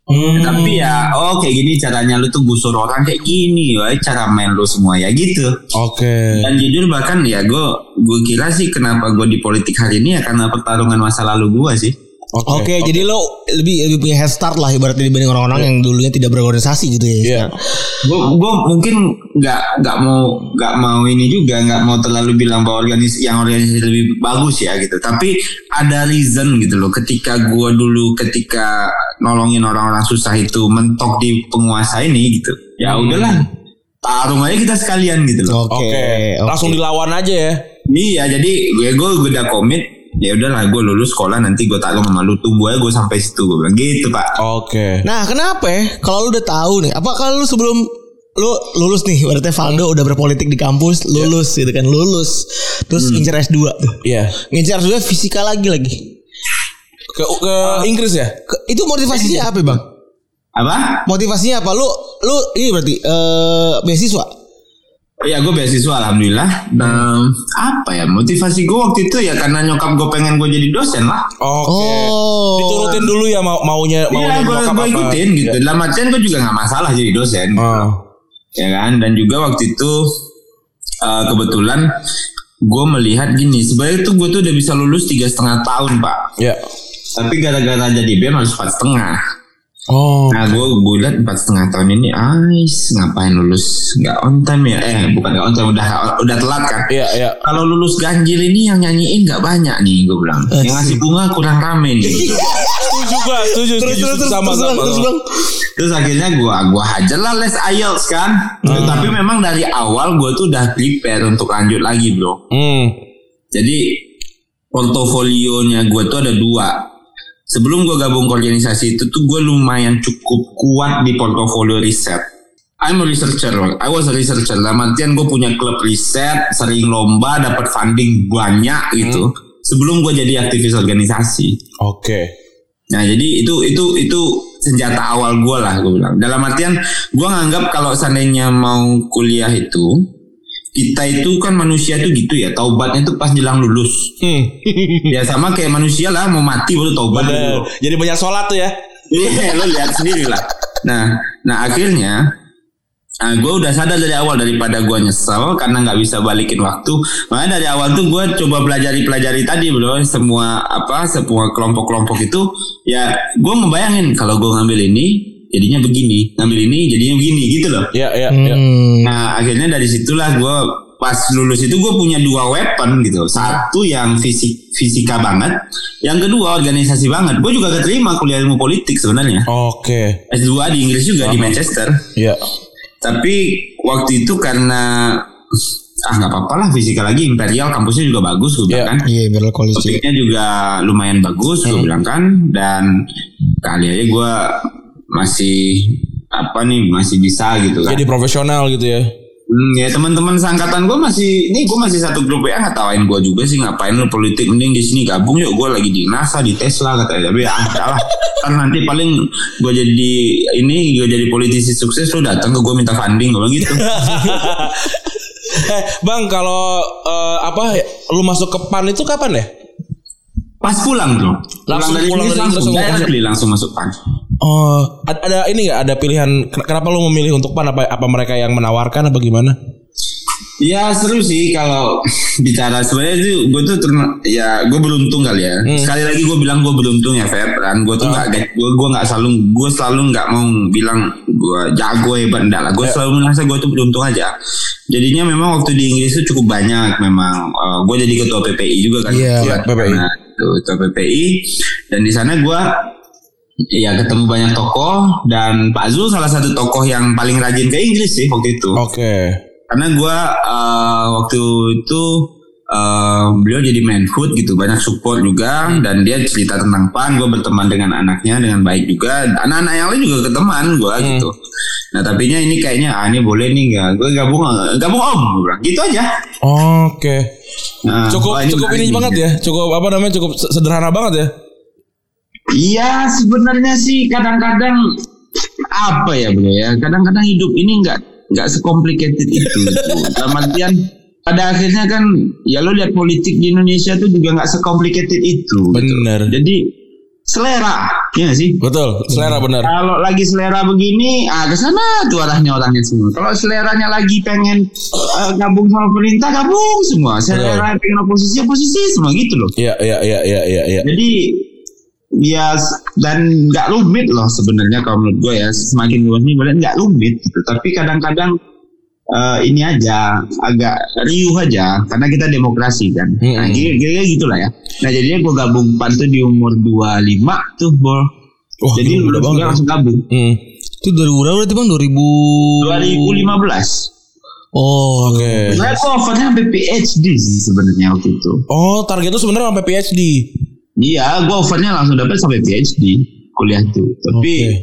Hmm. Tapi ya oh kayak gini caranya lu tuh gusur orang kayak gini. Wah cara main lu semua ya gitu. Oke. Dan jujur bahkan ya gue gue kira sih kenapa gue di politik hari ini ya karena pertarungan masa lalu gue sih. Oke, jadi lo lebih lebih punya head start lah ibaratnya dibanding orang-orang yang dulunya tidak berorganisasi gitu ya. Iya. gue gue mungkin nggak nggak mau nggak mau ini juga nggak mau terlalu bilang bahwa organis yang organisasi lebih bagus ya gitu tapi ada reason gitu loh ketika gue dulu ketika nolongin orang-orang susah itu mentok di penguasa ini gitu ya udahlah tarung aja kita sekalian gitu loh Oke. Oke. oke. Langsung dilawan aja ya. iya jadi gue gue udah komit ya udahlah gue lulus sekolah nanti gue tarung sama lu tunggu aja gue sampai situ gue bilang gitu pak Oke. Nah, kenapa ya? Kalau lu udah tahu nih, apakah lu sebelum lu lulus nih, berarti Valdo udah berpolitik di kampus, lulus gitu kan, lulus. Terus ngincer S2 tuh. Iya. Ngincer S2 fisika lagi lagi. Ke ke Inggris ya? Ke- itu motivasinya apa, Bang? apa Motivasinya apa? Lu lu ini berarti eh beasiswa. Iya gue beasiswa alhamdulillah. Dan apa ya motivasi gue waktu itu ya karena nyokap gue pengen gue jadi dosen lah. Oke. Oh. Diturutin dulu ya mau maunya maunya Iya gue nyokap gue apa. ikutin gitu. Dalam artian gue juga nggak masalah jadi dosen. Oh. Ya kan. Dan juga waktu itu eh, kebetulan gue melihat gini. Sebenarnya tuh gue tuh udah bisa lulus tiga setengah tahun pak. Ya. Tapi gara-gara jadi BEM harus empat setengah. Oh. Nah gue gue lihat empat setengah tahun ini, ais ngapain lulus nggak on time ya? Eh bukan nggak on time udah udah telat kan? Iya, iya. Kalau lulus ganjil ini yang nyanyiin nggak banyak nih gue bilang. Yang ngasih bunga kurang rame nih. *laughs* Setuju gua, setuju, Terus setuju, terus sama terus, sama. Bang, terus. Terus akhirnya gue gua hajar lah les IELTS kan. Tapi memang dari awal gue tuh udah prepare untuk lanjut lagi bro. Hmm. Jadi portofolionya gue tuh ada dua. Sebelum gue gabung ke organisasi itu tuh gue lumayan cukup kuat di portofolio riset. I'm a researcher, I was a researcher. Dalam artian gue punya klub riset, sering lomba, dapat funding banyak gitu. Sebelum gue jadi aktivis organisasi. Oke. Nah jadi itu itu itu senjata awal gue lah gue bilang. Dalam artian gue nganggap kalau seandainya mau kuliah itu kita itu kan manusia tuh gitu ya taubatnya tuh pas jelang lulus. Hmm. *laughs* ya sama kayak manusia lah mau mati baru taubat. Bener. Jadi banyak sholat tuh ya. Iya lo lihat sendiri lah. Nah nah akhirnya Nah, gue udah sadar dari awal daripada gue nyesel karena nggak bisa balikin waktu. Makanya dari awal tuh gue coba pelajari pelajari tadi bro semua apa semua kelompok-kelompok itu ya gue membayangin kalau gue ngambil ini jadinya begini, ngambil ini jadinya begini gitu loh. Iya, iya, iya. Hmm. Nah akhirnya dari situlah gue pas lulus itu gue punya dua weapon gitu. Satu yang fisik fisika banget, yang kedua organisasi banget. Gue juga keterima kuliah ilmu politik sebenarnya. Oke. S2 di Inggris juga di Manchester. Iya. Tapi waktu itu karena ah nggak apa-apa lah fisika lagi imperial kampusnya juga bagus gue bilang Iya. kan. Iya, Imperial College. Topiknya juga lumayan bagus gue bilang kan dan kali aja gue masih apa nih masih bisa gitu kan. Jadi profesional gitu ya. Hmm, ya teman-teman seangkatan gue masih ini gue masih satu grup ya nggak tawain gue juga sih ngapain lu politik mending di sini gabung yuk gue lagi di NASA di Tesla katanya. Tapi ya ah, lah. Kan nanti paling gue jadi ini gue jadi politisi sukses lu datang ke gue minta funding gue gitu. *laughs* Eh, Bang, kalau eh, apa lu masuk ke PAN itu kapan ya? pas pulang tuh Langsung pulang dari pulang dari langsung, Inggris, directly langsung masuk pan Oh, ada, ada ini nggak ada pilihan ken- kenapa lu memilih untuk PAN apa apa mereka yang menawarkan apa gimana? Ya seru sih kalau *laughs* bicara sebenarnya itu gue tuh terma- ya gue beruntung kali ya. Sekali lagi gue bilang gue beruntung ya Feb kan. Gue tuh nggak gue gue nggak selalu gue selalu nggak mau bilang gue jago hebat enggak lah. Gue selalu merasa gue tuh beruntung aja. Jadinya memang waktu di Inggris itu cukup banyak memang. Eh, gue jadi ketua PPI juga kan. Iya, Iya, PPI. Ketua PPI dan di sana gue ya ketemu banyak tokoh dan Pak Zul salah satu tokoh yang paling rajin ke Inggris sih waktu itu Oke. karena gue waktu itu eh, beliau jadi manhood gitu banyak support juga dan dia cerita tentang pan gue berteman dengan anaknya dengan baik juga anak-anak yang lain juga keteman gue gitu nah tapi ini kayaknya ah ini boleh nih nggak gue gabung gabung om gitu aja Oke. Nah, Cukup cukup ini banget ya. Cukup apa namanya? Cukup se- sederhana banget ya. Iya sebenarnya sih kadang-kadang apa ya bro ya kadang-kadang hidup ini nggak nggak sekomplikated itu gitu. dalam artian pada akhirnya kan ya lo lihat politik di Indonesia tuh juga nggak sekomplikated itu. gitu. Bener. Jadi selera, ya sih? Betul, selera benar. Kalau lagi selera begini, ah ke sana tuh arahnya orangnya semua. Kalau seleranya lagi pengen eh, gabung sama pemerintah, gabung semua. Selera pengen oposisi, oposisi semua gitu loh. Iya, iya, iya, iya, iya, iya. Jadi ya dan nggak rumit loh sebenarnya kalau menurut gue ya semakin luas ini boleh nggak rumit gitu. Tapi kadang-kadang eh, ini aja agak riuh aja karena kita demokrasi kan. Nah, Mm-mm. kira-kira gitulah ya. Nah jadinya gue gabung PAN tuh di umur 25 tuh bol. Wah, Jadi udah banget. gue langsung gabung. Hmm. Itu 2000 berapa berarti Bang? 2000 2015. Oh, Oke. Saya kok offernya sampai PhD sih sebenarnya waktu itu. Oh, target itu sebenarnya sampai PhD. Iya, gue offernya langsung dapat sampai PhD kuliah tuh. Tapi Oke.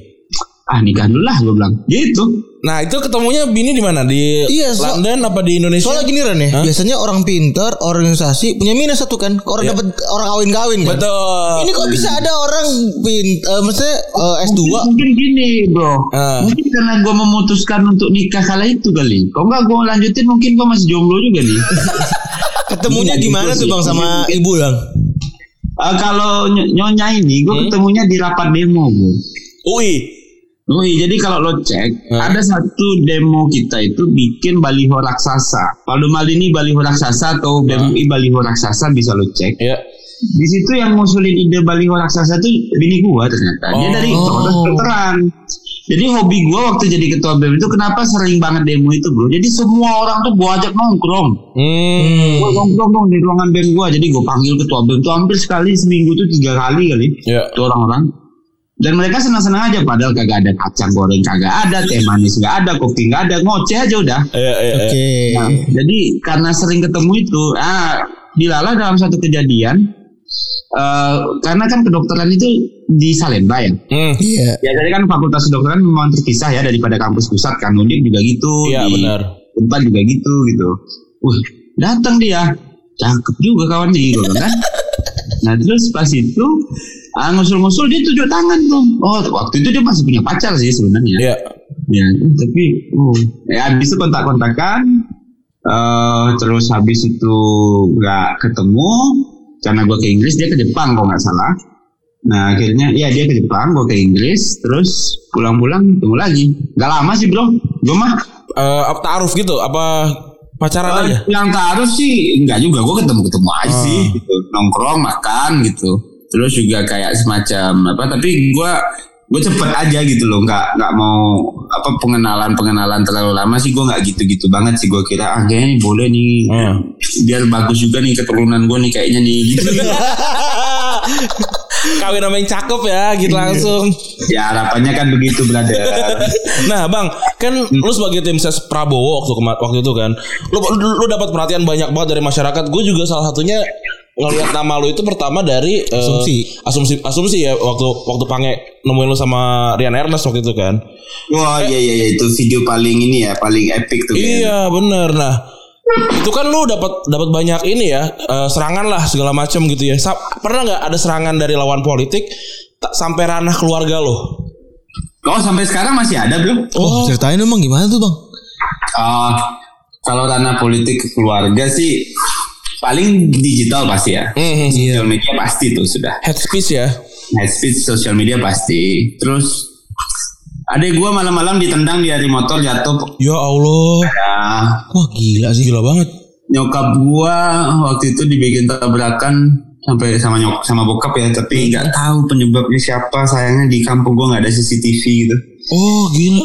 ah nikah dulu lah gue bilang. Gitu. Nah, itu ketemunya Bini di mana? Di Iya, so- London apa di Indonesia? Soalnya gini Ren ya, biasanya orang pinter, organisasi punya minus satu kan. Orang Iya. dapat orang kawin-kawin kan. Betul. Ini kok bisa ada orang pin, eh, maksudnya eh, S2 Mungkin gini bro. Ah. Mungkin karena gue memutuskan untuk nikah kala itu kali. Kalau nggak gue lanjutin mungkin gue masih jomblo juga nih. *laughs* ketemunya Iya, di mana gitu tuh. Bang sama ibu Bang? Eh, kalau ny- nyonya ini gue ketemunya di rapat demo bro. UI. Iya, jadi kalau lo cek Hmm. ada satu demo kita itu bikin baliho raksasa. Kalau ini baliho raksasa atau BMUI baliho raksasa bisa lo cek. Ya. Di situ yang ngusulin ide baliho raksasa itu bini gua ternyata. Dia Oh. dari fakultas kedokteran. Jadi hobi gua waktu jadi ketua BEM itu kenapa sering banget demo itu bro. Jadi semua orang tuh gua ajak nongkrong. Hmm. Gua nongkrong dong di ruangan BEM gua. Jadi gua panggil ketua BEM tuh hampir sekali seminggu tuh tiga kali kali. Ya. Tuh orang-orang. Dan mereka senang-senang aja padahal kagak ada kacang goreng kagak ada, teh manis nggak ada, kopi nggak ada, ngoceh aja udah. Ya, ya, ya. Oke. Nah, jadi karena sering ketemu itu, ah, dilalah dalam satu kejadian, eh, karena kan kedokteran itu di Salemba ya. Hmm. Iya. Ya jadi kan fakultas kedokteran memang terpisah ya daripada kampus pusat kan, Unik juga gitu, Iya, di benar. Unpad juga gitu gitu. Wih, datang dia, cakep juga kawan gua bilang kan. *laughs* Nah terus pas itu ah, ngusul-ngusul dia tunjuk tangan tuh. Oh waktu itu dia masih punya pacar sih sebenarnya. Ya. Ya, tapi oh, ya habis itu kontak-kontakan eh terus habis itu nggak ketemu karena gue ke Inggris dia ke Jepang kalau nggak salah. Nah akhirnya ya dia ke Jepang, gue ke Inggris, terus pulang-pulang ketemu lagi. Gak lama sih bro, gue mah Eh, apa taaruf gitu? Apa pacaran aja? yang taruh sih enggak juga, gue ketemu-ketemu aja sih, gitu. nongkrong makan gitu. Terus juga kayak semacam apa, tapi gue gue cepet aja gitu loh, nggak nggak mau apa pengenalan pengenalan terlalu lama sih gue nggak gitu-gitu banget sih gue kira ah kayaknya boleh nih Hmm. biar bagus juga nih keturunan gue nih kayaknya nih gitu. *laughs* Kawin sama yang cakep ya, gitu langsung. ya harapannya kan begitu brother. *laughs* Nah, Bang, kan lu sebagai tim ses Prabowo waktu waktu itu kan, lu lu, lu dapat perhatian banyak banget dari masyarakat. Gue juga salah satunya ngelihat nama lu itu pertama dari eh, Asumsi. asumsi asumsi ya waktu waktu pange nemuin lu sama Rian Ernest waktu itu kan. Wah iya iya iya itu video paling ini ya paling epic tuh. Iya, bener. Nah, itu kan lu dapat dapat banyak ini ya eh, serangan lah segala macam gitu ya. Sa- pernah nggak ada serangan dari lawan politik tak sampai ranah keluarga lo? Oh sampai sekarang masih ada belum? Oh, ceritain dong Bang gimana tuh Bang? Ah, kalau ranah politik keluarga sih paling digital pasti ya. Hmm, Sosial media pasti tuh sudah. head speech ya. Head speech sosial media pasti. Terus ada gua malam-malam ditendang di hari motor jatuh. Ya Allah, Ya, Wah gila sih. gila banget. nyokap gua waktu itu dibikin tabrakan sampai sama nyok sama bokap ya tapi nggak tahu penyebabnya siapa sayangnya di kampung gua nggak ada CCTV gitu Oh gila.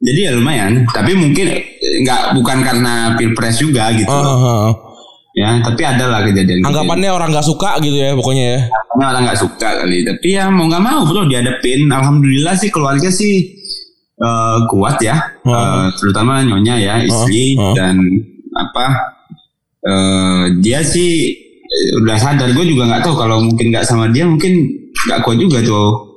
jadi ya lumayan tapi mungkin nggak bukan karena pilpres juga gitu ah, ah. Ya tapi ada lah kejadian Anggapannya orang nggak suka gitu ya pokoknya ya. Anggapannya orang nggak suka kali tapi ya mau nggak mau bro dihadapin alhamdulillah sih keluarga sih eh, kuat ya Ah. Eh, terutama nyonya ya istri Ah, ah. dan apa eh, dia sih udah sadar gue juga nggak tahu kalau mungkin nggak sama dia mungkin nggak kuat juga tuh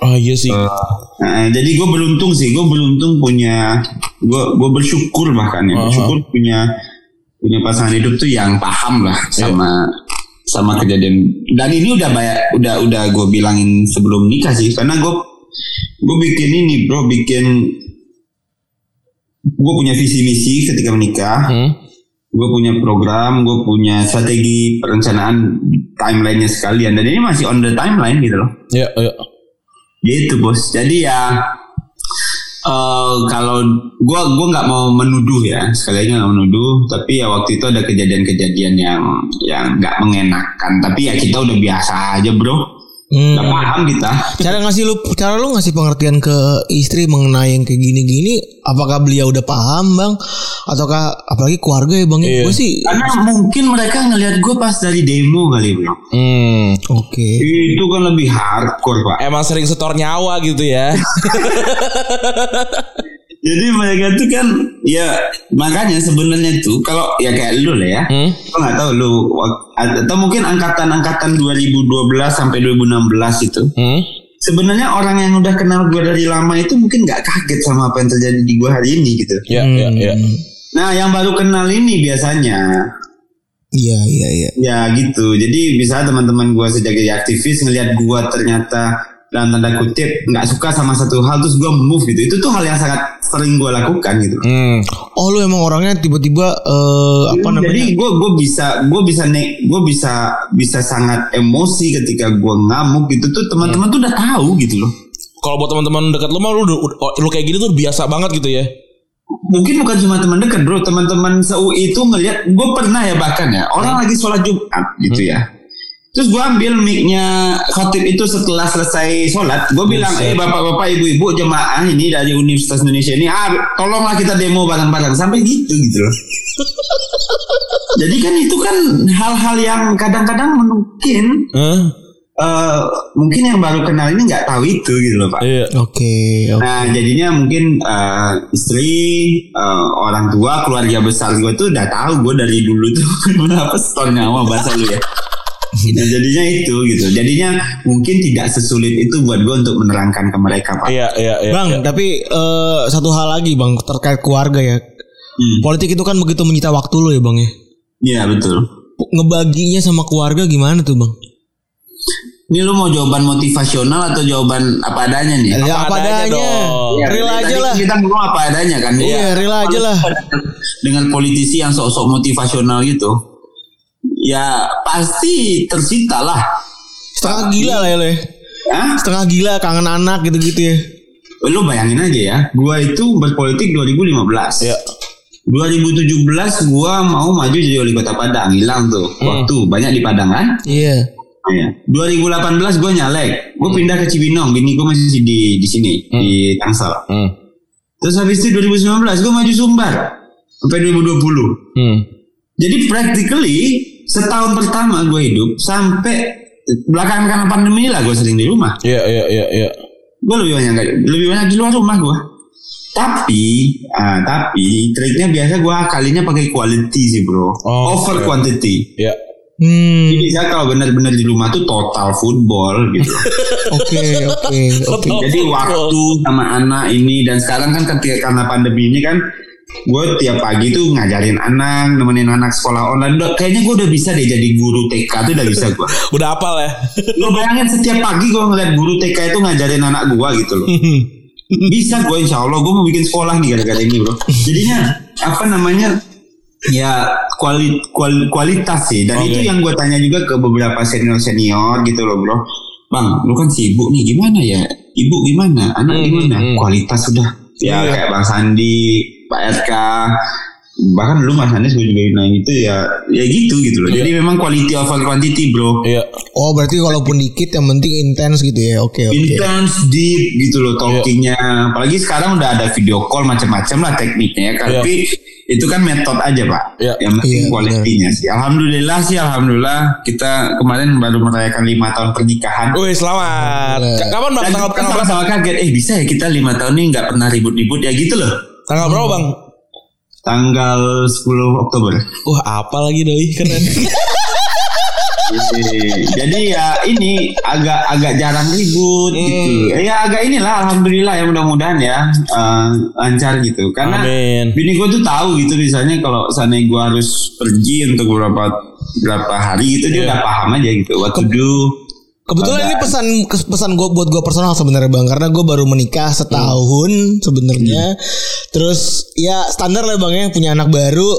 Oh iya sih. Nah, jadi gue beruntung sih, gue beruntung punya, gue gue bersyukur bahkan ya, Aha. bersyukur punya punya pasangan hidup tuh yang paham lah sama sama kejadian. Dan ini udah banyak, udah udah gue bilangin sebelum nikah sih, karena gue gue bikin ini bro, bikin gue punya visi misi ketika menikah. Hmm. gue punya program, gue punya strategi perencanaan timelinenya sekalian dan ini masih on the timeline gitu loh. Ya, ya. Gitu bos. Jadi ya eh kalau gue gua nggak mau menuduh ya. Sekali lagi nggak menuduh. Tapi ya waktu itu ada kejadian-kejadian yang yang nggak mengenakan. Tapi ya kita udah biasa aja bro Hmm. nggak paham kita Cara ngasih lu cara lu ngasih pengertian ke istri mengenai yang kayak gini-gini apakah beliau udah paham bang ataukah apalagi keluarga ya bang Iya. gue sih karena mungkin mereka ngelihat gue pas dari demo kali bro Hmm. oke itu kan lebih hardcore pak Emang sering setor nyawa gitu ya. *laughs* Jadi mereka tuh kan ya makanya sebenarnya tuh kalau ya kayak lu lah ya. Hmm? Gue nggak tahu lu atau mungkin angkatan-angkatan 2012 sampai 2016 itu. Hmm? Sebenarnya orang yang udah kenal gue dari lama itu mungkin nggak kaget sama apa yang terjadi di gue hari ini gitu. Ya, ya, ya. Nah yang baru kenal ini biasanya iya iya iya ya gitu. Jadi bisa teman-teman gue sejak jadi aktivis ngelihat gue ternyata dalam tanda kutip nggak suka sama satu hal terus gue move gitu. Itu tuh hal yang sangat sering gue lakukan gitu. Hmm. oh lu emang orangnya tiba-tiba eh, apa namanya Jadi gue gue bisa gue bisa nek gue bisa bisa sangat emosi ketika gue ngamuk gitu tuh teman-teman tuh udah tahu gitu loh. Kalau buat teman-teman dekat lu mah lu, lu kayak gini tuh biasa banget gitu ya. Mungkin bukan cuma teman dekat bro, teman-teman seu itu ngelihat gue pernah ya bahkan ya orang lagi sholat jumat gitu ya. Terus gue ambil mic-nya khotib itu setelah selesai sholat. Gue bilang, eh bapak-bapak, ibu-ibu jemaah ini dari Universitas Indonesia ini, ah tolonglah kita demo bareng-bareng. Sampai gitu gitu loh. *laughs* Jadi kan itu kan hal-hal yang kadang-kadang mungkin Hah? eh mungkin yang baru kenal ini nggak tahu itu gitu loh pak. Iya. oke oke. Nah jadinya mungkin eh, istri, eh, orang tua, keluarga besar gue tuh udah tahu gue dari dulu tuh *laughs* kenapa store nyawa bahasa lu ya. Nah, jadinya itu gitu. Jadinya mungkin tidak sesulit itu buat gue untuk menerangkan ke mereka pak. Iya, iya, iya. Bang, iya. tapi eh, satu hal lagi bang terkait keluarga ya. Hmm. Politik itu kan begitu menyita waktu lo ya bang ya. Iya betul. Ngebaginya sama keluarga gimana tuh bang? Ini lu mau jawaban motivasional atau jawaban apa adanya nih? Ya apa adanya adanya. dong. Ya, Real aja lah. Kita ngomong apa adanya kan. Iya, real aja lah. *laughs* Dengan politisi yang sok-sok motivasional gitu. Ya pasti tersita lah. Setengah gila lah ya ya. Hah? Setengah gila kangen anak gitu-gitu ya. Lu bayangin aja ya. Gua itu berpolitik 2015. Iya. 2017 gua mau maju jadi wali kota Padang. Hilang tuh. Waktu banyak di Padang kan. Iya. Iya. 2018 gue nyalek, gue pindah ke Cibinong, bini gue masih di di sini di Tangsel. Hmm. Terus habis itu 2019 gue maju Sumbar sampai 2020. Hmm. Jadi practically setahun pertama gue hidup sampai belakangan karena pandemi lah gue sering di rumah. Iya, iya, iya, iya. Gue lebih banyak lebih banyak di luar rumah gue. Tapi, ah, tapi triknya biasa gue kalinya pakai quality sih bro, Oh, over oke. quantity. Iya. Hmm. Jadi bisa kalau benar-benar di rumah tuh total football gitu. *laughs* Oke oke oke. Jadi waktu sama anak ini dan sekarang kan ketika karena pandemi ini kan gue tiap pagi tuh ngajarin anak, nemenin anak sekolah online. Udah, kayaknya gue udah bisa deh jadi guru TK tuh udah bisa gue. *laughs* Udah apal ya. Lo bayangin setiap pagi gue ngeliat guru TK itu ngajarin anak gue gitu loh. *laughs* Bisa gue insya Allah gue mau bikin sekolah nih gara-gara ini bro. Jadinya apa namanya ya kuali, kual- kualitas sih dan Oke. itu yang gue tanya juga ke beberapa senior senior gitu loh bro. Bang, lu kan sibuk nih gimana ya? Ibu gimana? Anak Hmm, gimana? hmm. Kualitas sudah. Ya Iya. kayak Bang Sandi, Pak RK, bahkan dulu Mas Anies gue juga nanya itu ya ya gitu gitu loh. Iya. Jadi memang quality over quantity bro. Iya. Oh berarti walaupun dikit yang penting intens gitu ya. Oke oke. intense deep gitu loh talkingnya apalagi sekarang udah ada video call macam-macam lah tekniknya ya tapi itu kan metode aja pak Iya. yang penting Iya, kualitinya sih alhamdulillah sih alhamdulillah kita kemarin baru merayakan lima tahun pernikahan Wih, selamat. K- Kapan Bang? Tanggal sama-sama kaget eh bisa ya kita lima tahun ini nggak pernah ribut-ribut ya gitu loh Tanggal berapa, Bang? tanggal 10 Oktober Wah, apa lagi doi keren. jadi ya ini agak agak jarang ribut Hmm. gitu ya agak inilah alhamdulillah ya mudah-mudahan ya eh, lancar gitu karena Amin. bini gue tuh tahu gitu misalnya kalau sana gue harus pergi untuk beberapa beberapa hari gitu dia Iya. udah paham aja gitu what to do Kebetulan ini pesan pesan gue buat gue personal sebenarnya bang, karena gue baru menikah setahun sebenarnya. Terus ya standar lah bang ya punya anak baru,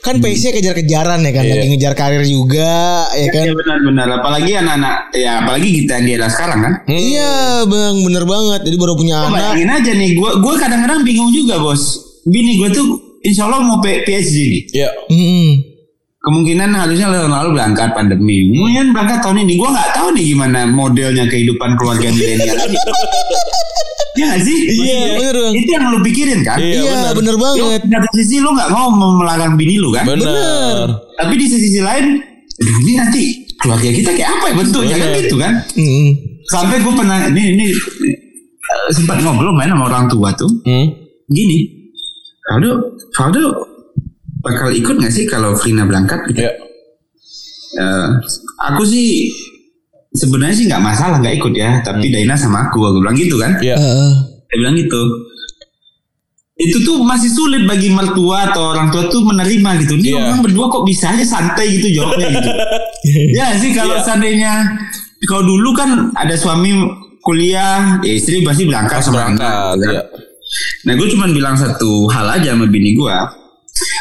kan pace-nya kejar-kejaran ya kan, Iya. lagi ngejar karir juga ya kan. Ya benar-benar apalagi anak-anak ya apalagi kita yang di era sekarang kan. Iya bang, bener banget. Jadi baru punya Lo anak. bayangin aja nih, gue gue kadang-kadang bingung juga bos. Bini gue tuh insya Allah mau PhD nih. Ya. Mm-mm. Kemungkinan harusnya tahun lalu berangkat pandemi. Kemudian berangkat tahun ini. Gue nggak tahu nih gimana modelnya kehidupan keluarga *laughs* milenial ini. Ya nggak sih? Iya, bener, Bang. Itu yang lu pikirin kan? Iya, Iya bener. bener banget. di satu sisi lu nggak mau melarang bini lu kan? Benar. Tapi di sisi lain, "Aduh, ini nanti keluarga kita kayak apa ya bentuknya kan Bener. gitu kan? Mm-mm. Sampai gue pernah ini ini eh, sempat ngobrol main sama orang tua tuh. Hmm. Gini, Faldo, Faldo bakal ikut nggak sih kalau Frina berangkat? Gitu? Ya. Eh, aku sih sebenarnya sih nggak masalah nggak ikut ya, tapi Daina sama aku, aku bilang gitu kan? Ya. Heeh. Dia bilang gitu. Itu tuh masih sulit bagi mertua atau orang tua tuh menerima gitu. Ini Iya. orang berdua kok bisa aja santai gitu jawabnya gitu. *laughs* ya sih kalau Iya. seandainya kalau dulu kan ada suami kuliah, ya istri pasti berangkat Pas sama berangkat. anak, kan? Ya. Nah gue cuma bilang satu hal aja sama bini gue.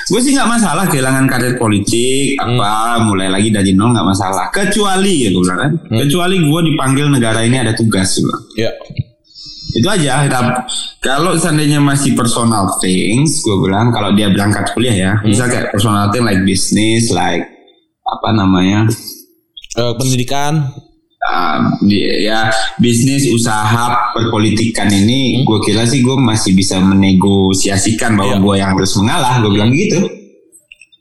Gue sih nggak masalah kehilangan karir politik apa mulai lagi dari nol nggak masalah. Kecuali ya gue bilang kan. Kecuali gue dipanggil negara ini ada tugas gue bilang. Ya. Itu aja. Kalau seandainya masih personal things, gue bilang kalau dia berangkat kuliah ya, bisa kayak personal thing like business, like apa namanya, Eh, pendidikan. Uh, ya bisnis, usaha, perpolitikan ini, gue kira sih gue masih bisa menegosiasikan bahwa Iya. gue yang harus mengalah, gue bilang gitu.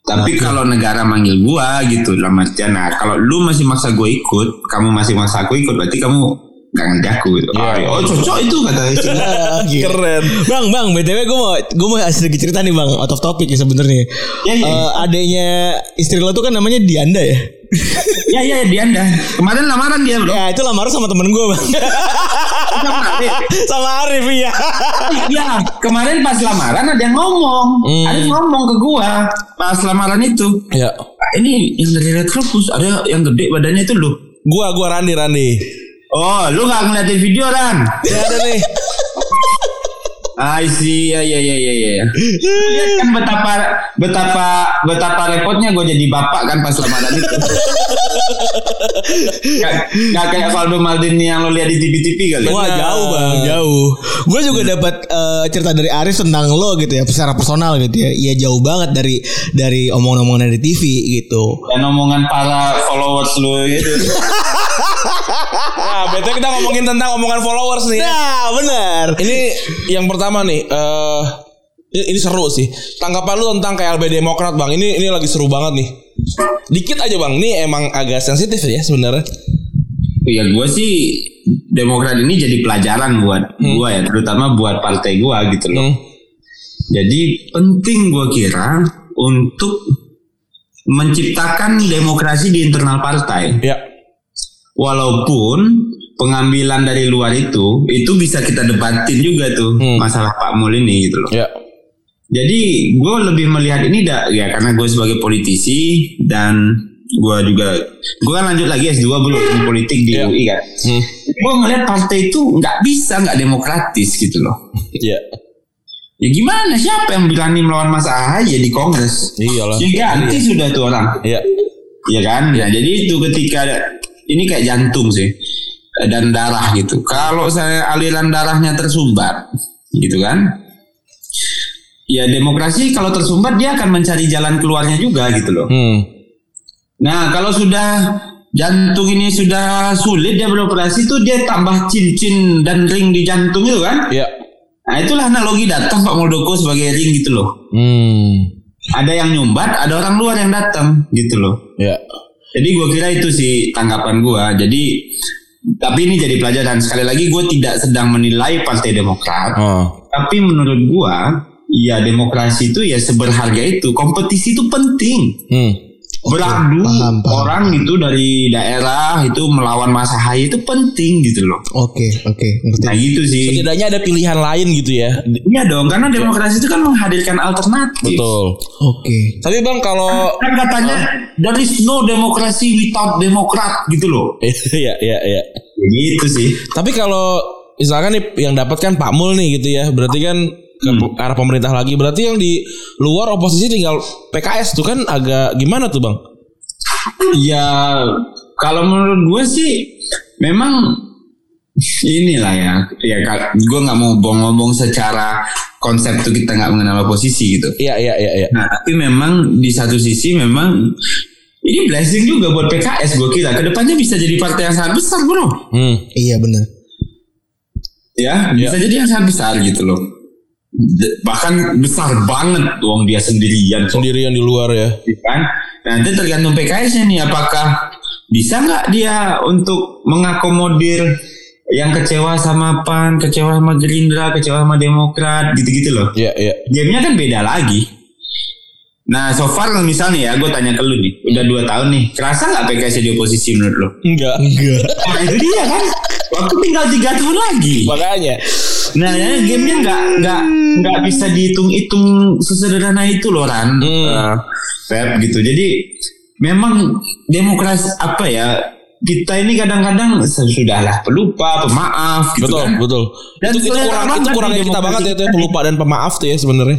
Tapi kalau negara manggil gue gitu, dalam artian, nah kalau lu masih maksa gue ikut, kamu masih maksa aku ikut, berarti kamu nggak ngajaku gitu. Iya. Oh, cocok itu kata *laughs* istri. Gitu. Keren. Bang, bang, btw gue mau gue mau sedikit cerita nih bang, out of topic ya sebenarnya. Ya, ya. Eh, adanya istri lo tuh kan namanya Dianda ya. Ya ya dia anda. Kemarin lamaran dia bro. ya itu lamaran sama temen gue bang. sama Arif ya. Iya kemarin pas lamaran ada yang ngomong. Hmm. Ada yang ngomong ke gua pas lamaran itu. Ya. "Ah, Ini yang dari Red Crocus ada yang gede badannya itu lu. Gua gua Randi Randi. Oh lu nggak ngeliatin video kan? Ya ada nih. I see, ya ya ya ya ya. Lihat kan betapa betapa betapa repotnya gue jadi bapak kan pas lamaran itu. Gak, gak kayak Valdo Maldini yang lo lihat di TV-TV kali. Wah Benar. jauh bang, jauh. Gue juga dapat eh, cerita dari Arif tentang lo gitu ya, secara personal gitu ya. Iya jauh banget dari dari omongan-omongan dari TV gitu. Dan omongan para followers lu itu. Nah, betul kita ngomongin tentang omongan followers nih. Nah benar. Ini yang pertama nih, eh ini, ini seru sih. Tanggapan lu tentang KLB Demokrat, Bang. Ini ini lagi seru banget nih. Dikit aja, Bang. Ini emang agak sensitif ya sebenarnya. Ya gue sih Demokrat ini jadi pelajaran buat gua ya, terutama buat partai gua gitu loh. Hmm. Jadi penting gua kira untuk menciptakan demokrasi di internal partai. Ya. Walaupun pengambilan dari luar itu itu bisa kita debatin juga tuh Hmm. masalah Pak Mul ini gitu loh. Ya. Jadi gue lebih melihat ini dah ya karena gue sebagai politisi dan gue juga gue kan lanjut lagi S2 belum di politik di Iya. UI kan. Hmm. Gue ngeliat partai itu nggak bisa nggak demokratis gitu loh. Ya. Ya gimana siapa yang berani melawan Mas Ahaye di Kongres? Iyalah. Ya ganti sudah tuh orang. Iya. Ya kan? Nah, jadi itu ketika ini kayak jantung sih dan darah gitu. Kalau saya aliran darahnya tersumbat, gitu kan? Ya demokrasi kalau tersumbat dia akan mencari jalan keluarnya juga gitu loh. Hmm. Nah kalau sudah jantung ini sudah sulit dia beroperasi tuh dia tambah cincin dan ring di jantung itu kan? Ya. Nah itulah analogi datang Pak Muldoko sebagai ring gitu loh. Hmm. Ada yang nyumbat, ada orang luar yang datang gitu loh. Ya. Jadi gue kira itu sih tanggapan gue. Jadi tapi ini jadi pelajaran sekali lagi gue tidak sedang menilai Partai Demokrat. Oh. Tapi menurut gue ya demokrasi itu ya seberharga itu. Kompetisi itu penting. Hmm. beradu paham, paham. orang itu dari daerah itu melawan Mas Ahaye itu penting gitu loh. Oke, oke, ngerti. Nah gitu sih. Setidaknya ada pilihan lain gitu ya. Iya dong, karena demokrasi itu kan menghadirkan alternatif. Betul. Oke. Tapi bang kalau Kan katanya there is no democracy without demokrat gitu loh. *laughs* Iya iya iya. Ya gitu sih. Tapi kalau misalkan nih yang dapat kan Pak Mul nih gitu ya. Berarti kan ke arah pemerintah lagi. Berarti yang di luar oposisi tinggal PKS tuh kan agak gimana tuh bang? Ya kalau menurut gue sih memang inilah ya. Ya gue nggak mau ngomong secara konsep tuh kita nggak mengenal oposisi gitu. Iya iya iya. iya. Nah tapi memang di satu sisi memang ini blessing juga buat PKS gue kira ke depannya bisa jadi partai yang sangat besar bro. Hmm. Iya benar. Ya bisa jadi yang sangat besar gitu loh. Bahkan besar banget uang dia sendirian. Sendirian di luar ya. kan nanti tergantung PKS nya nih apakah bisa nggak dia untuk mengakomodir yang kecewa sama PAN, kecewa sama Gerindra, kecewa sama Demokrat, gitu-gitu loh. Iya iya. Gamenya kan beda lagi. Nah, so far misalnya ya, gue tanya ke lu nih, udah dua tahun nih, kerasa nggak PKS di oposisi menurut lo? Enggak. Enggak. Nah itu dia kan, waktu tinggal tiga tahun lagi. Makanya. Nah, ya, gamenya nggak nggak nggak bisa dihitung-hitung sesederhana itu loh Ran, Hmm. Pep gitu. Jadi memang demokrasi apa ya? Kita ini kadang-kadang sudahlah pelupa, pemaaf gitu betul kan. betul. Dan itu itu kurang itu kurangnya di kita banget ya, itu ya pelupa dan pemaaf tuh ya sebenarnya.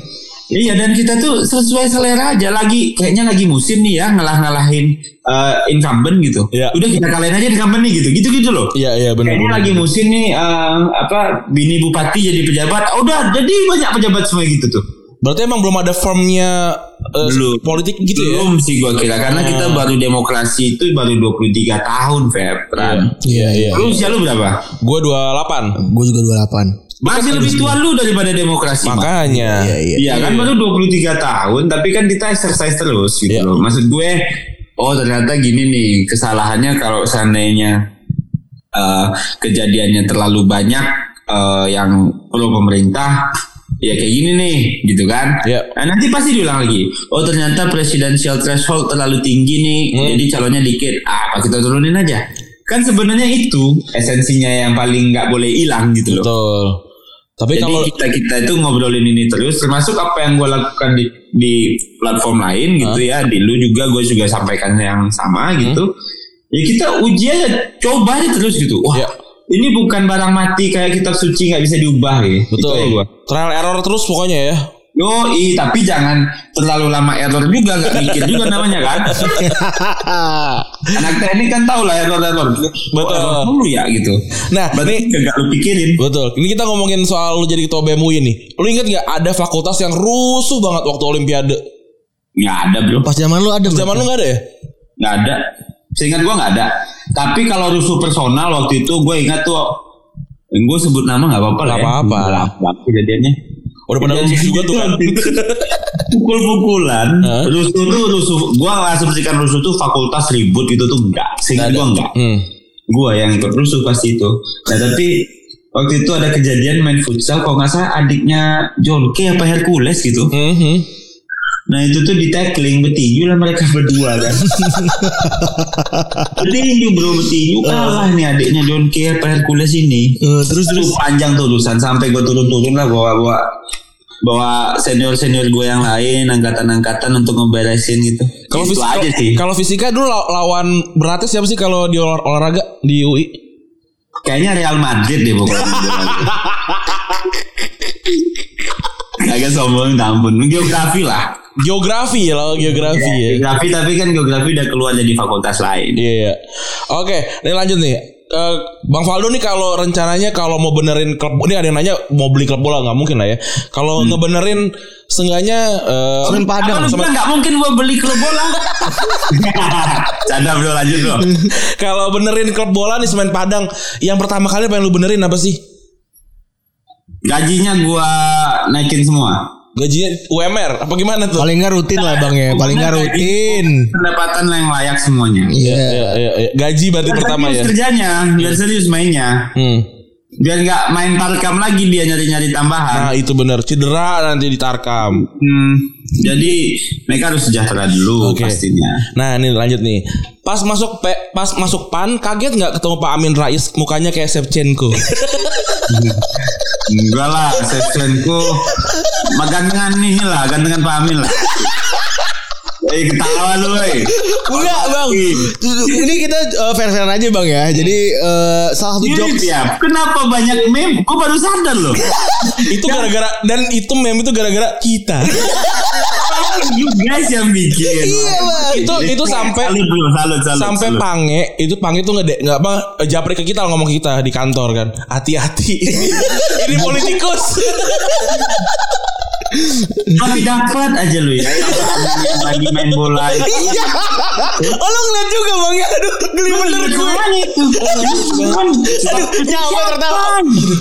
Iya dan kita tuh sesuai selera aja lagi kayaknya lagi musim nih ya ngalah-ngalahin eh, incumbent gitu. Iya. Udah kita kalahin aja incumbent nih gitu. Gitu-gitu loh. Iya iya benar. Kayaknya benar. lagi musim nih eh, apa bini bupati jadi pejabat. Oh, udah jadi banyak pejabat semua gitu tuh. Berarti emang belum ada formnya eh, Belum. politik gitu ya? Belum sih gua kira karena kita baru demokrasi itu baru 23 tahun Feb. Ran. Iya iya. Lu usia lu berapa? Gue 28. Gue juga 28. Masih lebih tua lu daripada demokrasi. Mak. Makanya. Iya, iya. Iya kan baru 23 tahun tapi kan kita exercise terus gitu Iya. loh. Maksud gue oh ternyata gini nih kesalahannya kalau seandainya eh, kejadiannya terlalu banyak eh, yang pro pemerintah ya kayak gini nih gitu kan. Iya. Nah, nanti pasti diulang lagi. Oh ternyata presidential threshold terlalu tinggi nih jadi calonnya dikit. Ah apa kita turunin aja. Kan sebenarnya itu esensinya yang paling nggak boleh hilang gitu loh. Betul. Tapi Jadi kalau kita kita itu ngobrolin ini terus, termasuk apa yang gue lakukan di di platform lain gitu ya, di lu juga gue juga sampaikan yang sama gitu. Ya kita uji aja, coba aja terus gitu. Wah, Ya. ini bukan barang mati kayak kitab suci nggak bisa diubah ya. betul. Itu aja gua. Trial error terus pokoknya ya. Yo, i, tapi jangan terlalu lama error juga, nggak mikir juga namanya kan. Anak teknik kan tahu lah error-error. Betul. Error dulu ya gitu. Nah, Berarti ini gak lu pikirin. betul. Ini kita ngomongin soal lu jadi ketua BEM UI nih. Lu inget nggak ada fakultas yang rusuh banget waktu Olimpiade? Nggak ada bro. Pas zaman lu ada Zaman lu nggak ada ya? nggak ada seingat gua nggak ada tapi kalau rusuh personal waktu itu gue ingat tuh gue sebut nama nggak apa-apa lah Nggak apa-apa. ya. Apa kejadiannya Udah pada rusuh juga tuh. kan. *laughs* pukul-pukulan. Rusuh tuh rusuh. Gua asumsikan rusuh tuh fakultas ribut gitu tuh enggak seingat gua enggak Hmm. gua yang ikut rusuh pasti itu. Nah tapi waktu itu ada kejadian main futsal kalau nggak salah adiknya Jonke apa Hercules gitu. Mhm. Nah itu tuh di tackling betinju lah mereka berdua kan. *laughs* betinju bro betinju kalah nih adiknya John Kerr Hercules ini. Eh, terus terus. Panjang tuh urusan. Sampai gue turun-turun lah bawa bawa bawa senior senior gue yang lain angkatan-angkatan untuk ngeberesin gitu. Kalau itu fisika, aja sih. kalau fisika dulu law- lawan beratnya siapa sih kalau di olah- olahraga di UI? Kayaknya Real Madrid deh pokoknya. *laughs* Agak sombong, ampun. Geografi lah. Geografi ya lo geografi ya. Geografi tapi kan geografi udah keluar jadi fakultas lain. Iya. iya. Oke, ini lanjut nih. Eh, Bang Faldo nih kalau rencananya kalau mau benerin klub ini ada yang nanya mau beli klub bola nggak mungkin lah ya. Kalau ngebenerin seenggaknya eh, Semen Padang. Apa bilang nggak mungkin gue beli klub bola? *laughs* Canda bro lanjut bro. *laughs* kalau benerin klub bola nih Semen Padang, yang pertama kali pengen lu benerin apa sih? Gajinya gue naikin semua. Gajinya UMR apa gimana tuh? paling nggak rutin lah bang ya, paling nggak rutin. Pendapatan yang layak semuanya. Iya. Iya, iya, iya. Gaji berarti pertama ya. kerjanya, biar serius mainnya. Hmm. Biar nggak main tarkam lagi dia nyari-nyari tambahan. Nah itu benar cedera nanti ditarkam. Hmm, jadi mereka harus sejahtera dulu Oke. pastinya. Nah ini lanjut nih. Pas masuk pe, pas masuk pan kaget nggak ketemu Pak Amin Rais mukanya kayak Shevchenko. *laughs* Enggak lah, Shevchenko gantengan nih lah, gantengan Pak lah. Eh ketawa lu, eh. Enggak bang Ini kita uh, fair-fairan aja bang ya Jadi eh, salah satu Gini, jokes Piap, kenapa banyak meme? Gue baru sadar loh. *laughs* itu gara-gara dan itu meme itu gara-gara kita. you guys yang bikin. Iya bang itu itu sampai Salut bro, salut, salut. sampai salut. pange itu pange tuh nggak nggak apa japri ke kita ngomong ke kita di kantor kan hati-hati *laughs* ini politikus *laughs* Tapi dapat aja lu ya. Lagi main bola. Iya Oh lo ngeliat juga bang ya Aduh geli bener gue itu. Cuman Nyawa tertawa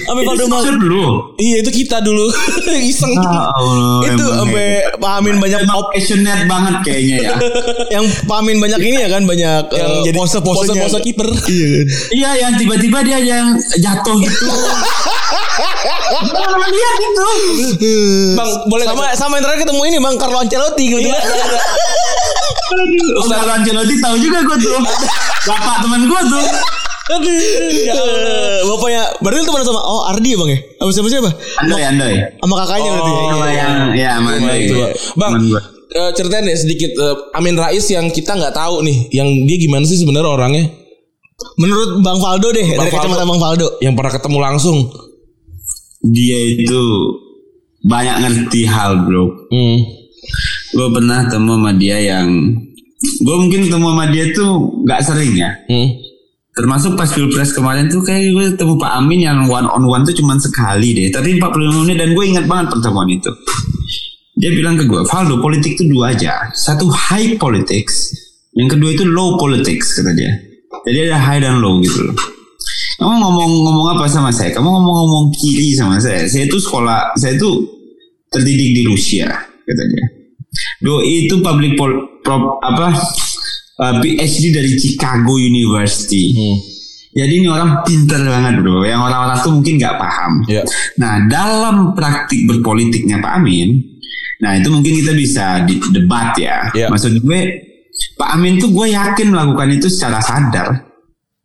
Sampai Valdo Mal Maksud lu? iya itu kita dulu *laughs* iseng Ya. Itu sampai ya. Pak Amin banyak Emang passionate banget kayaknya ya. *laughs* Yang Pak Amin banyak ini ya kan Banyak yang eh, jadi pose-posenya pose-pose kiper *laughs* Iya Iya yang tiba-tiba dia yang jatuh gitu. Pernah lihat itu. bang boleh sama sama yang terakhir ketemu ini bang Carlo Ancelotti gitu Iya, Oh, Carlo Ancelotti tahu juga gue tuh. Bapak teman gue tuh. Aduh, ya bapaknya berarti teman sama oh Ardi ya bang ya sama siapa siapa Andai, andai. sama kakaknya berarti ya? Sama yang ya sama. Itu, Bang, eh, ceritain deh sedikit eh, Amin Rais yang kita nggak tahu nih, yang dia gimana sih sebenarnya orangnya? menurut Bang Faldo deh Bang dari kacamata. Bang Faldo Yang pernah ketemu langsung. Dia itu banyak ngerti hal bro. Hmm. Gue pernah temu sama dia yang gue mungkin ketemu sama dia tuh nggak sering ya. Hmm. Termasuk pas pilpres kemarin tuh kayak gue ketemu Pak Amin yang one on one tuh cuman sekali deh. Tapi 45 menit dan gue ingat banget pertemuan itu. Dia bilang ke gue, Valdo politik itu dua aja. Satu high politics, yang kedua itu low politics kata dia. Jadi ada high dan low gitu loh. Kamu ngomong-ngomong apa sama saya? Kamu ngomong-ngomong kiri sama saya. Saya itu sekolah, saya itu terdidik di Rusia katanya. Doi itu public pol, prop, apa uh, PhD dari Chicago University. Hmm. Jadi ini orang pinter banget bro. Yang orang-orang tuh mungkin nggak paham. Ya. Nah dalam praktik berpolitiknya Pak Amin, nah itu mungkin kita bisa debat ya. Ya. Maksud gue Pak Amin tuh gue yakin melakukan itu secara sadar.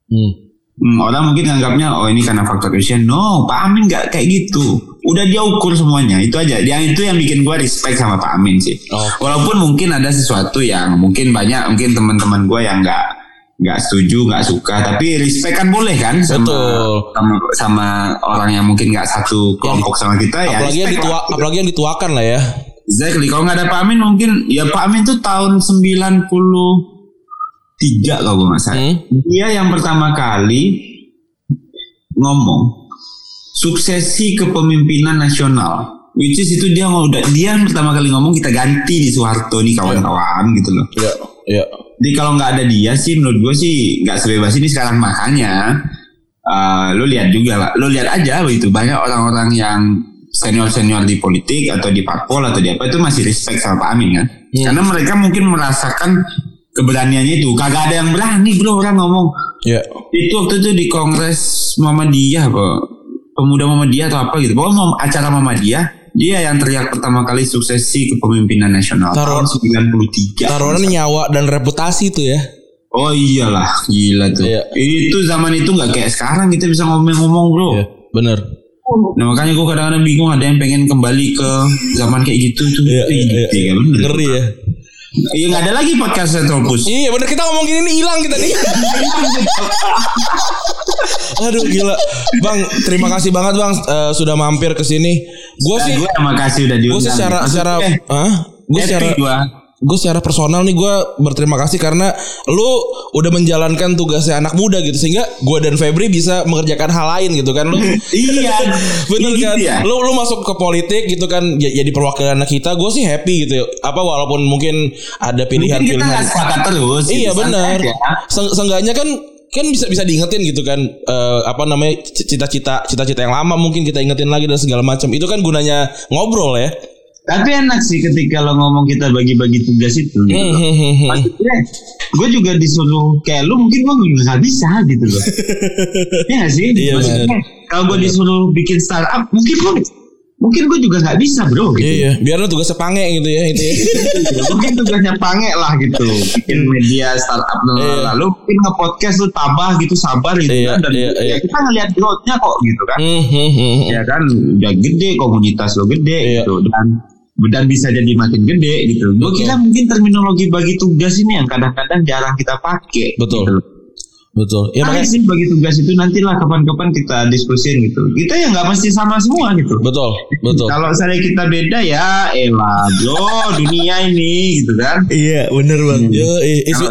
Hmm. Hmm, orang mungkin anggapnya oh ini karena faktor usia. No, Pak Amin nggak kayak gitu. Udah dia ukur semuanya. Itu aja. Yang itu yang bikin gue respect sama Pak Amin sih. Oke. Walaupun mungkin ada sesuatu yang mungkin banyak mungkin teman-teman gue yang nggak nggak setuju, nggak suka. Tapi respect kan boleh kan sama Betul. sama, sama orang yang mmungkin nggak satu kelompok sama kita ya. Apalagi yang ditua, lah. apalagi yang dituakan lah ya. Exactly. Kalau nggak ada Pak Amin mungkin ya Pak Amin tuh tahun 93 kalau gue nggak salah. Hmm. Dia yang pertama kali ngomong suksesi kepemimpinan nasional. Which is itu dia mau udah dia yang pertama kali ngomong kita ganti di Soeharto nih kawan-kawan gitu loh. Ya. Ya. Jadi kalau nggak ada dia sih menurut gue sih nggak sebebas ini sekarang makanya eh lu lihat juga lah, lu lihat aja begitu banyak orang-orang yang senior senior di politik atau di parpol atau di apa itu masih respect sama Pak Amin kan, Hmm. karena mereka mungkin merasakan keberaniannya itu kagak ada yang berani bro orang ngomong Ya. itu waktu itu di kongres Muhammadiyah apa pemuda Muhammadiyah atau apa gitu pokoknya acara Muhammadiyah dia yang teriak pertama kali suksesi kepemimpinan nasional Taruh- tahun 93 Taruhan nyawa dan reputasi tuh ya. Oh iyalah, gila tuh. Iya. Itu zaman itu nggak kayak sekarang kita bisa ngomong-ngomong bro. Ya, bener. Nah makanya gue kadang-kadang bingung ada yang pengen kembali ke zaman kayak gitu tuh. Iya, iya, iya, bener. Ngeri ya. Iya nggak ada lagi podcast Retropus. Iya bener kita ngomong gini nih hilang kita nih. Aduh gila, bang. Terima kasih banget bang eh, sudah mampir ke sini. Gue sih, gue terima kasih udah gue diundang. sih secara, secara, eh, ah, gue secara, gua. Gue secara personal nih gue berterima kasih karena lu udah menjalankan tugasnya anak muda gitu sehingga gue dan Febri bisa mengerjakan hal lain gitu kan lu. *laughs* Iya, *laughs* Bener Iya kan? gitu ya. Lu lu masuk ke politik gitu kan j- jadi perwakilan kita, gue sih happy gitu. Apa walaupun mungkin ada Mungkin kita sepakat terus. Iya gitu, benar. Se- Seenggaknya kan kan bisa bisa diingetin gitu kan eh, apa namanya cita-cita cita-cita yang lama mungkin kita ingetin lagi dan segala macam itu kan gunanya ngobrol ya Tapi enak sih ketika lo ngomong kita bagi-bagi tugas itu. Gitu. Maksudnya gue juga disuruh kayak lu mungkin gue nggak bisa gitu loh. *laughs* Iya nggak sih? Iya, Maksudnya Kalau gue disuruh bikin startup, mungkin gue mungkin gue juga nggak bisa bro gitu. Iya, biar lu tugas sepange gitu ya itu. ya. *laughs* mungkin tugasnya pange lah gitu *laughs* bikin media startup Iya. lalu mungkin nge-podcast lu tabah gitu sabar gitu Iya, kan dan iya, iya. ya kita ngeliat growth-nya kok gitu kan ya kan udah gede komunitas lo gede Iya. gitu dan dan bisa jadi makin gede gitu. Gue kira mungkin terminologi bagi tugas ini yang kadang-kadang jarang kita pakai. Betul. Gitu. Betul. Ya makanya sih bagi tugas itu nantilah kapan-kapan kita diskusin gitu. Kita ya nggak mesti sama semua gitu. betul, betul. Kalau misalnya kita beda ya, elah bro, dunia ini gitu kan. Iya, bener bang. Yo, i- it's,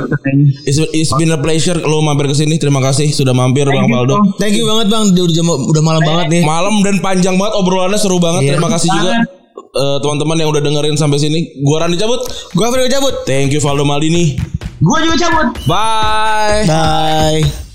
it's, it's been a pleasure lo mampir ke sini. Terima kasih sudah mampir Bang you, Faldo. Bang. Thank you banget bang. Udah, udah, udah malam banget nih. Malam dan panjang banget obrolannya seru banget. Iya. Terima kasih juga eh, teman-teman yang udah dengerin sampai sini. Gua Randi cabut. Gua Freddy cabut. Thank you Faldo Maldini. Gue juga cabut. Bye. Bye.